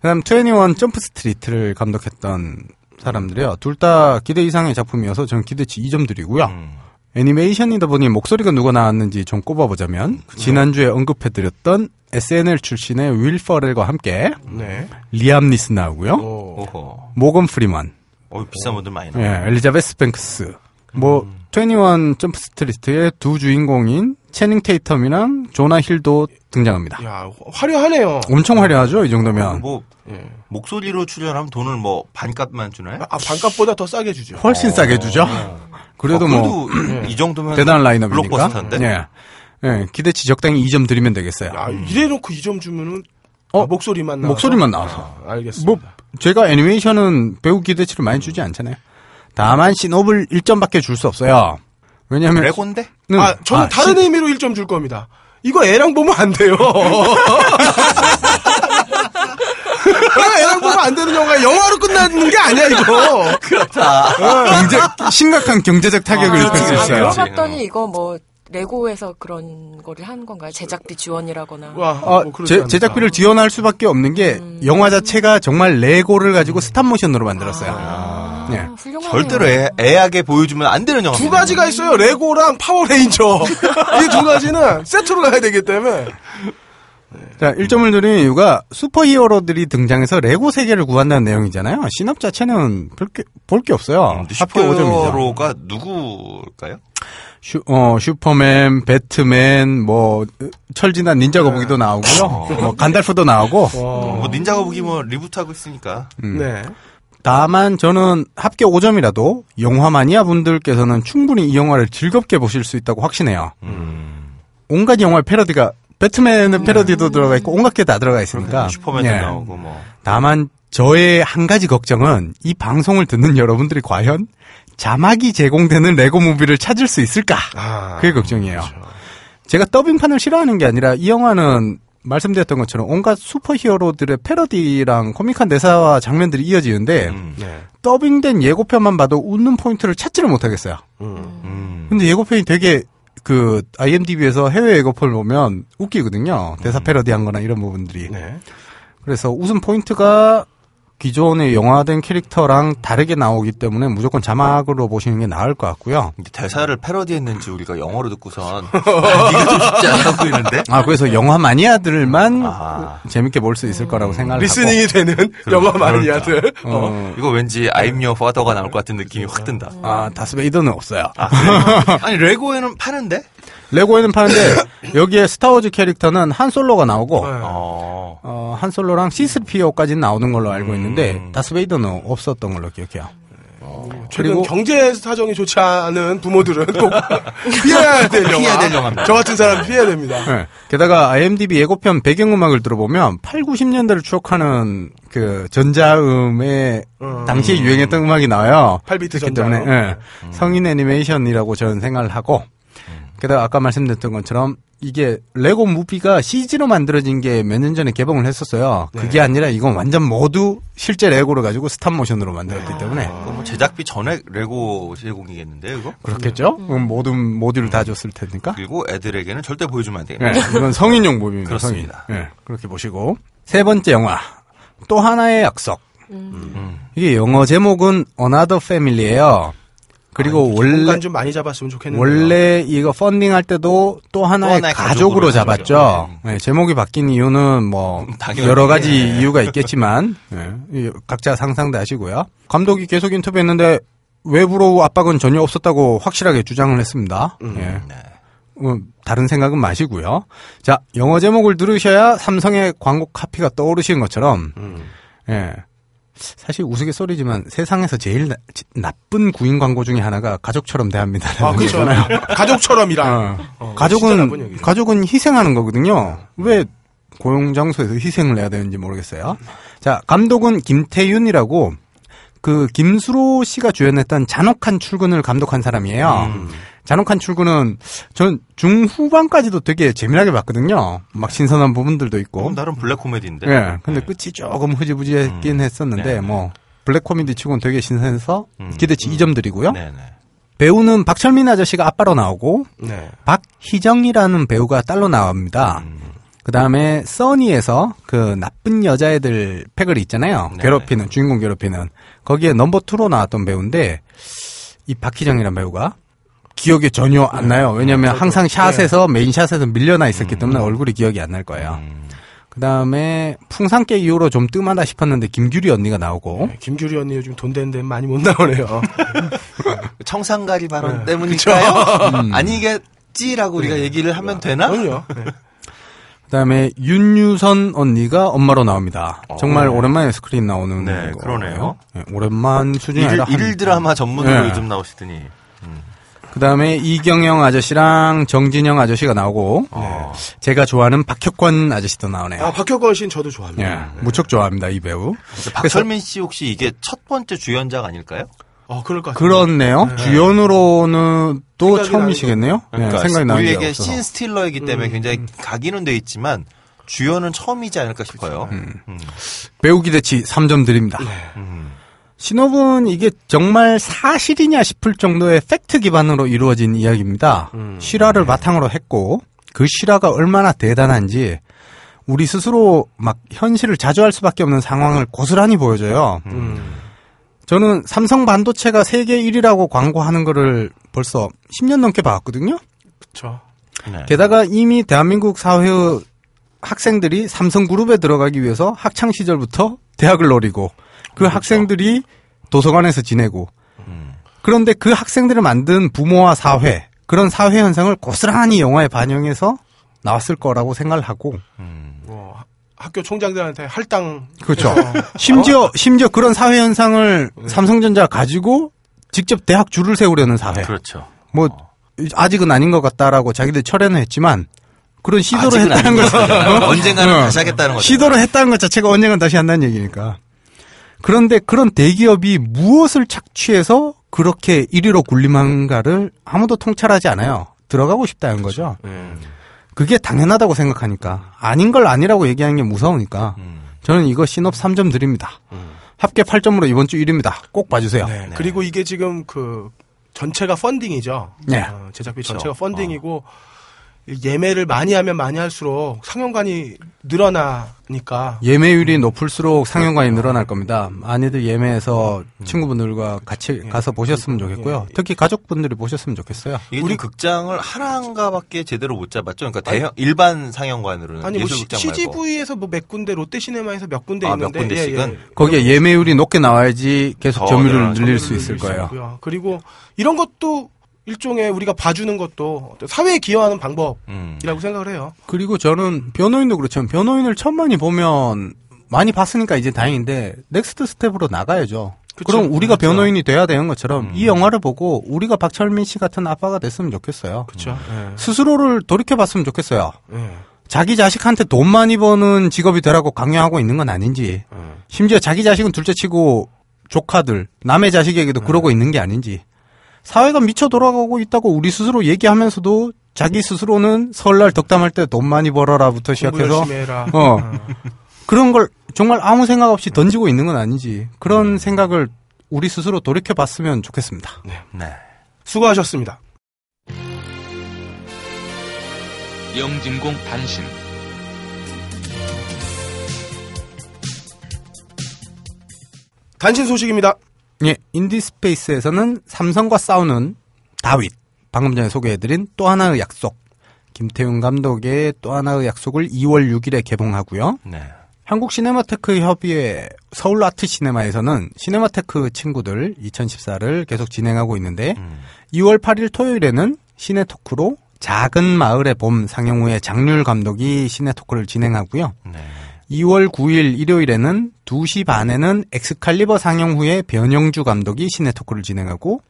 그다음 21 점프 스트리트를 감독했던 사람들이요. 둘 다 기대 이상의 작품이어서 저는 기대치 2점 드리고요. 음. 애니메이션이다 보니 목소리가 누가 나왔는지 좀 꼽아보자면 지난주에 언급해드렸던 SNL 출신의 윌 퍼렐과 함께 네. 리암 니슨 나오고요. 오. 모건 프리먼, 어 비싼 분들 많이 예, 나와. 엘리자베스 뱅크스, 뭐21 점프 스트리트의 두 주인공인 채닝 테이텀이랑 조나 힐도 등장합니다. 야, 화려하네요. 엄청 화려하죠, 이 정도면. 뭐 예. 목소리로 출연하면 돈을 뭐 반값만 주나요? 아, 반값보다 더 싸게 주죠. 훨씬 싸게 주죠. 그래도 어, 뭐 그래도 이 정도면 대단한 라인업이니까. 블록버스터인데. 예. 예, 기대치 적당히 2점 드리면 되겠어요. 야, 이래놓고 2점 주면은 어? 아, 목소리만 나와서? 목소리만 나와서. 아, 알겠습니다. 뭐 제가 애니메이션은 배우 기대치를 많이 주지 않잖아요. 다만 신업을 1점밖에 줄 수 없어요. 왜냐하면 레고인데? 는- 아, 저는 아, 다른 시- 의미로 1점 줄 겁니다. 이거 애랑 보면 안 돼요. 애랑 보면 안 되는 영화 영화로 끝나는 게 아니야 이거. 그렇다. 경제 심각한 경제적 타격을 아, 입힐 수 그렇지, 있어요. 들어봤더니 이거 뭐 레고에서 그런 거를 한 건가요? 제작비 지원이라거나. 와, 어, 뭐 제. 제작비를 지원할 수밖에 없는 게 음. 영화 자체가 정말 레고를 가지고 스탑모션으로 만들었어요. 아, 네. 훌륭하네요. 절대로 애, 애한테 보여주면 안 되는 영화. 두 가지가 있어요. 레고랑 파워레인저. 이 두 가지는 세트로 가야 되기 때문에. 자, 1점을 드리는 이유가 슈퍼히어로들이 등장해서 레고 세계를 구한다는 내용이잖아요. 시놉 자체는 볼게 없어요. 음, 합계 5점이죠. 슈퍼히어로가 누구일까요? 슈, 어, 슈퍼맨, 배트맨, 뭐, 철진한 닌자 거북이도 나오고요. 뭐, 간달프도 나오고. 뭐 닌자 거북이 뭐 리부트하고 있으니까. 음. 네. 다만 저는 합계 5점이라도 영화 마니아 분들께서는 충분히 이 영화를 즐겁게 보실 수 있다고 확신해요. 온갖 영화의 패러디가 배트맨은 패러디도 들어가 있고 온갖 게 다 들어가 있으니까. 슈퍼맨도 예. 나오고 뭐. 다만 저의 한 가지 걱정은 이 방송을 듣는 여러분들이 과연 자막이 제공되는 레고 무비를 찾을 수 있을까? 아, 그게 걱정이에요. 제가 더빙판을 싫어하는 게 아니라 이 영화는 말씀드렸던 것처럼 온갖 슈퍼히어로들의 패러디랑 코믹한 대사와 장면들이 이어지는데 음. 네. 더빙된 예고편만 봐도 웃는 포인트를 찾지를 못하겠어요. 음. 근데 예고편이 되게 그 IMDb에서 해외 예고편을 보면 웃기거든요. 대사 패러디한 거나 이런 부분들이. 네. 그래서 웃음 포인트가 기존의 영화된 캐릭터랑 다르게 나오기 때문에 무조건 자막으로 보시는 게 나을 것 같고요. 근데 대사를 패러디했는지 우리가 영어로 듣고선 이게 좀 쉽지 않아 보이는데. 아, 그래서 영화 마니아들만 아. 재밌게 볼 수 있을 거라고 생각을 listening이 되는 영화 마니아들. 하고. 어, 이거 왠지 I'm your father가 나올 것 같은 느낌이 확 든다. 아, 다스베이더는 없어요. 아 니 레고에는 파는데? 레고에는 파는데 여기에 스타워즈 캐릭터는 한 솔로가 나오고 네. 어. 어, 한 솔로랑 C-3PO까지는 나오는 걸로 알고 있는데 다스베이더는 없었던 걸로 기억해요. 최근 그리고- 경제 사정이 좋지 않은 부모들은 꼭 피해야 될 영화. 피해야 될 영화입니다. 저 같은 사람 피해야 됩니다. 네. 게다가 IMDb 예고편 배경음악을 들어보면 8, 90년대를 추억하는 그 전자음의 당시에 유행했던 음악이 나와요. 8비트 그렇기 전자음. 때문에 예, 성인 애니메이션이라고 저는 생각을 하고 게다가 아까 말씀드렸던 것처럼 이게 레고 무비가 CG로 만들어진 게 몇 년 전에 개봉을 했었어요. 그게 아니라 이건 완전 모두 실제 레고를 가지고 stop motion으로 만들었기 때문에 그거 뭐 제작비 전에 레고 제공이겠는데 이거? 그렇겠죠? 그럼 모든 모듈 다 줬을 테니까. 그리고 애들에게는 절대 보여주면 안 되겠네. 네, 이건 성인용 무비입니다. 그렇습니다. 성인. 네, 그렇게 보시고 세 번째 영화 또 하나의 약속. 음. 이게 영어 제목은 Another Family예요. 그리고 공간 원래 좀 많이 잡았으면 좋겠는데. 원래 이거 펀딩 할 때도 또 하나의, 하나의 가족으로, 가족으로 잡았죠. 잡았죠. 네, 제목이 바뀐 이유는 뭐. 여러 가지 이유가 있겠지만 네, 이 각자 상상도 하시고요. 감독이 계속 인터뷰했는데 외부로 압박은 전혀 없었다고 확실하게 주장을 했습니다. 예. 네. 음, 다른 생각은 마시고요. 자, 영어 제목을 들으셔야 삼성의 광고 카피가 떠오르시는 것처럼, 음. 예. 사실 우스갯소리지만 세상에서 제일 나, 쁜 구인 광고 중에 하나가 가족처럼 대합니다. 아, 그렇죠. 가족처럼이라. 어, 나쁜 가족은. 가족은 희생하는 거거든요. 왜 고용 장소에서 희생을 해야 되는지 모르겠어요. 자, 감독은 김태윤이라고 그 김수로 씨가 주연했던 잔혹한 출근을 감독한 사람이에요. 음. 잔혹한 출근은 전 중후반까지도 되게 재미나게 봤거든요. 막 신선한 부분들도 있고. 뭐 나름 블랙 코미디인데. 예. 근데 끝이 조금 흐지부지했긴 했었는데 네. 뭐 블랙 코미디 치고는 되게 신선해서 음. 기대치 2점 드리고요. 네네. 배우는 박철민 아저씨가 아빠로 나오고 네. 박희정이라는 배우가 딸로 나옵니다. 음. 그 다음에 써니에서 그 나쁜 여자애들 패거리 있잖아요. 네. 괴롭히는 주인공 괴롭히는 거기에 number two로 나왔던 배우인데 이 박희정이라는 배우가 기억이 전혀 안 나요. 왜냐하면 항상 샷에서 메인 샷에서 밀려나 있었기 때문에 얼굴이 기억이 안 날 거예요. 음. 그 다음에 풍산개 이후로 좀 뜸하다 싶었는데 김규리 언니가 나오고 네, 김규리 언니 요즘 돈 되는데 많이 못 나오네요. 청산가리 발언 네. 때문일까요? 아니겠지라고 우리가 얘기를 하면 되나? 그럼요. 네. 그다음에 윤유선 언니가 엄마로 나옵니다. 정말 오랜만에 스크린 나오는 네, 거예요. 그러네요. 네, 오랜만 수준이 일일, 아니라 한- 일일 드라마 전문으로 네. 요즘 나오시더니. 그 다음에 이경영 아저씨랑 정진영 아저씨가 나오고 어. 제가 좋아하는 박혁권 아저씨도 나오네요. 아, 박혁건 씨는 저도 예, 좋아합니다. 무척 좋아합니다 이 배우. 박철민 씨 혹시 이게 첫 번째 주연작 아닐까요? 어, 그럴 것 같아요. 그렇네요. 주연으로는 또 처음이시겠네요. 그러니까 네, 생각이 나는 게 우리에게. 신 스틸러이기 때문에 굉장히 각인은 돼 있지만 주연은 처음이지 않을까 싶어요. 음. 배우 기대치 3점 드립니다. 음. 신업은 이게 정말 사실이냐 싶을 정도의 팩트 기반으로 이루어진 이야기입니다. 실화를 바탕으로 했고 그 실화가 얼마나 대단한지 우리 스스로 막 현실을 자주할 수밖에 없는 상황을 고스란히 보여줘요. 저는 삼성 반도체가 세계 1위라고 광고하는 거를 벌써 10년 넘게 봐왔거든요. 그렇죠. 네. 게다가 이미 대한민국 사회의 학생들이 삼성그룹에 들어가기 위해서 학창 시절부터 대학을 노리고 그 학생들이 도서관에서 지내고. 그런데 그 학생들을 만든 부모와 사회 그런 사회 현상을 고스란히 영화에 반영해서 나왔을 거라고 생각을 하고. 뭐 하- 학교 총장들한테 할당 그렇죠. 심지어 심지어 그런 사회 현상을 삼성전자 가지고 직접 대학 줄을 세우려는 사회. 그렇죠. 뭐 아직은 아닌 것 같다라고 자기들 철회는 했지만 그런 시도를 했다는 거 거죠. 언젠가는 어. 다시 하겠다는 거죠. 시도를 했다는 것 자체가 언젠간 다시 한다는 얘기니까. 그런데 그런 대기업이 무엇을 착취해서 그렇게 1위로 군림한가를 아무도 통찰하지 않아요. 들어가고 싶다는 거죠. 음. 그게 당연하다고 생각하니까 아닌 걸 아니라고 얘기하는 게 무서우니까 음. 저는 이거 신업 3점 드립니다. 합계 8점으로 이번 주 1위입니다. 꼭 봐주세요. 네. 그리고 이게 지금 그 전체가 펀딩이죠. 네. 어, 제작비 그렇죠. 전체가 펀딩이고 예매를 많이 하면 많이 할수록 상영관이 늘어나니까 예매율이 높을수록 상영관이 늘어날 겁니다. 많이들 예매해서 친구분들과 같이 가서 보셨으면 좋겠고요. 특히 가족분들이 보셨으면 좋겠어요. 이게 우리 극장을 하나인가밖에 제대로 못 잡았죠. 그러니까 대형 일반 상영관으로는 아니 뭐 예술극장. CGV에서 뭐 몇 군데 롯데시네마에서 몇 군데 아, 몇 있는데 군데씩은? 거기에 예매율이 높게 나와야지 계속 더 점유율을. 늘릴 수 있을 거예요. 있고요. 그리고 이런 것도 일종의 우리가 봐주는 것도 사회에 기여하는 방법이라고 음. 생각을 해요. 그리고 저는 변호인도 그렇지만 변호인을 천만이 보면 많이 봤으니까 이제 다행인데 next step으로 나가야죠. 그쵸. 그럼 우리가 그렇죠. 변호인이 돼야 되는 것처럼 이 영화를 보고 우리가 박철민 씨 같은 아빠가 됐으면 좋겠어요. 그렇죠. 스스로를 돌이켜봤으면 좋겠어요. 예. 자기 자식한테 돈 많이 버는 직업이 되라고 강요하고 있는 건 아닌지, 심지어 자기 자식은 둘째치고 조카들, 남의 자식에게도 그러고 있는 게 아닌지, 사회가 미쳐 돌아가고 있다고 우리 스스로 얘기하면서도 자기 스스로는 설날 덕담할 때 돈 많이 벌어라부터 시작해서 해라. 어. 그런 걸 정말 아무 생각 없이 던지고 있는 건 아닌지 그런 생각을 우리 스스로 돌이켜 봤으면 좋겠습니다. 네. 수고하셨습니다. 영진공 단신 단신 소식입니다. 예, 인디스페이스에서는 삼성과 싸우는 다윗. 방금 전에 소개해드린 또 하나의 약속. 김태윤 감독의 또 하나의 약속을 2월 6일에 개봉하고요. 네. 한국 시네마테크 협의회 서울 아트 시네마에서는 시네마테크 친구들 2014를 계속 진행하고 있는데 음. 2월 8일 토요일에는 cine talk로 작은 마을의 봄 상영 후에 장률 감독이 cine talk를 진행하고요. 네. 2월 9일 일요일에는 2시 반에는 엑스칼리버 상영 후에 변영주 감독이 cine talk를 진행하고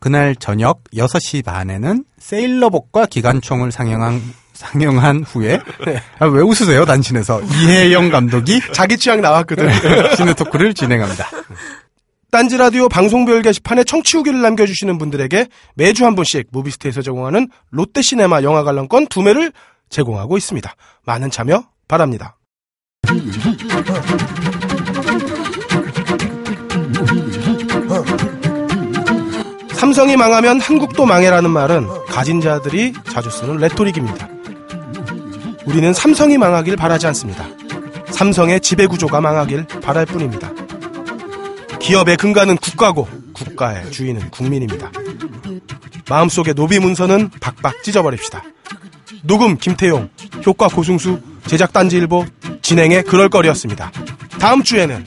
그날 저녁 6시 반에는 세일러복과 기관총을 상영한 상영한 후에 아, 왜 웃으세요 단신에서 이해영 감독이 자기 취향 나왔거든. cine talk를 진행합니다. 딴지 라디오 방송별 게시판에 청취 후기를 남겨주시는 분들에게 매주 한 분씩 무비스테에서 제공하는 롯데시네마 영화 관람권 두 매를 제공하고 있습니다. 많은 참여 바랍니다. 삼성이 망하면 한국도 망해라는 말은 가진 자들이 자주 쓰는 레토릭입니다. 우리는 삼성이 망하길 바라지 않습니다. 삼성의 지배 구조가 망하길 바랄 뿐입니다. 기업의 근간은 국가고 국가의 주인은 국민입니다. 마음속의 노비 문서는 박박 찢어버립시다. 녹음 김태용, 효과 고승수, 제작 단지일보, 진행의 그럴거리였습니다. 다음 주에는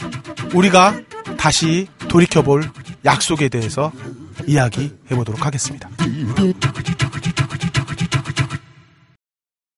우리가 다시 돌이켜볼 약속에 대해서 이야기해보도록 하겠습니다.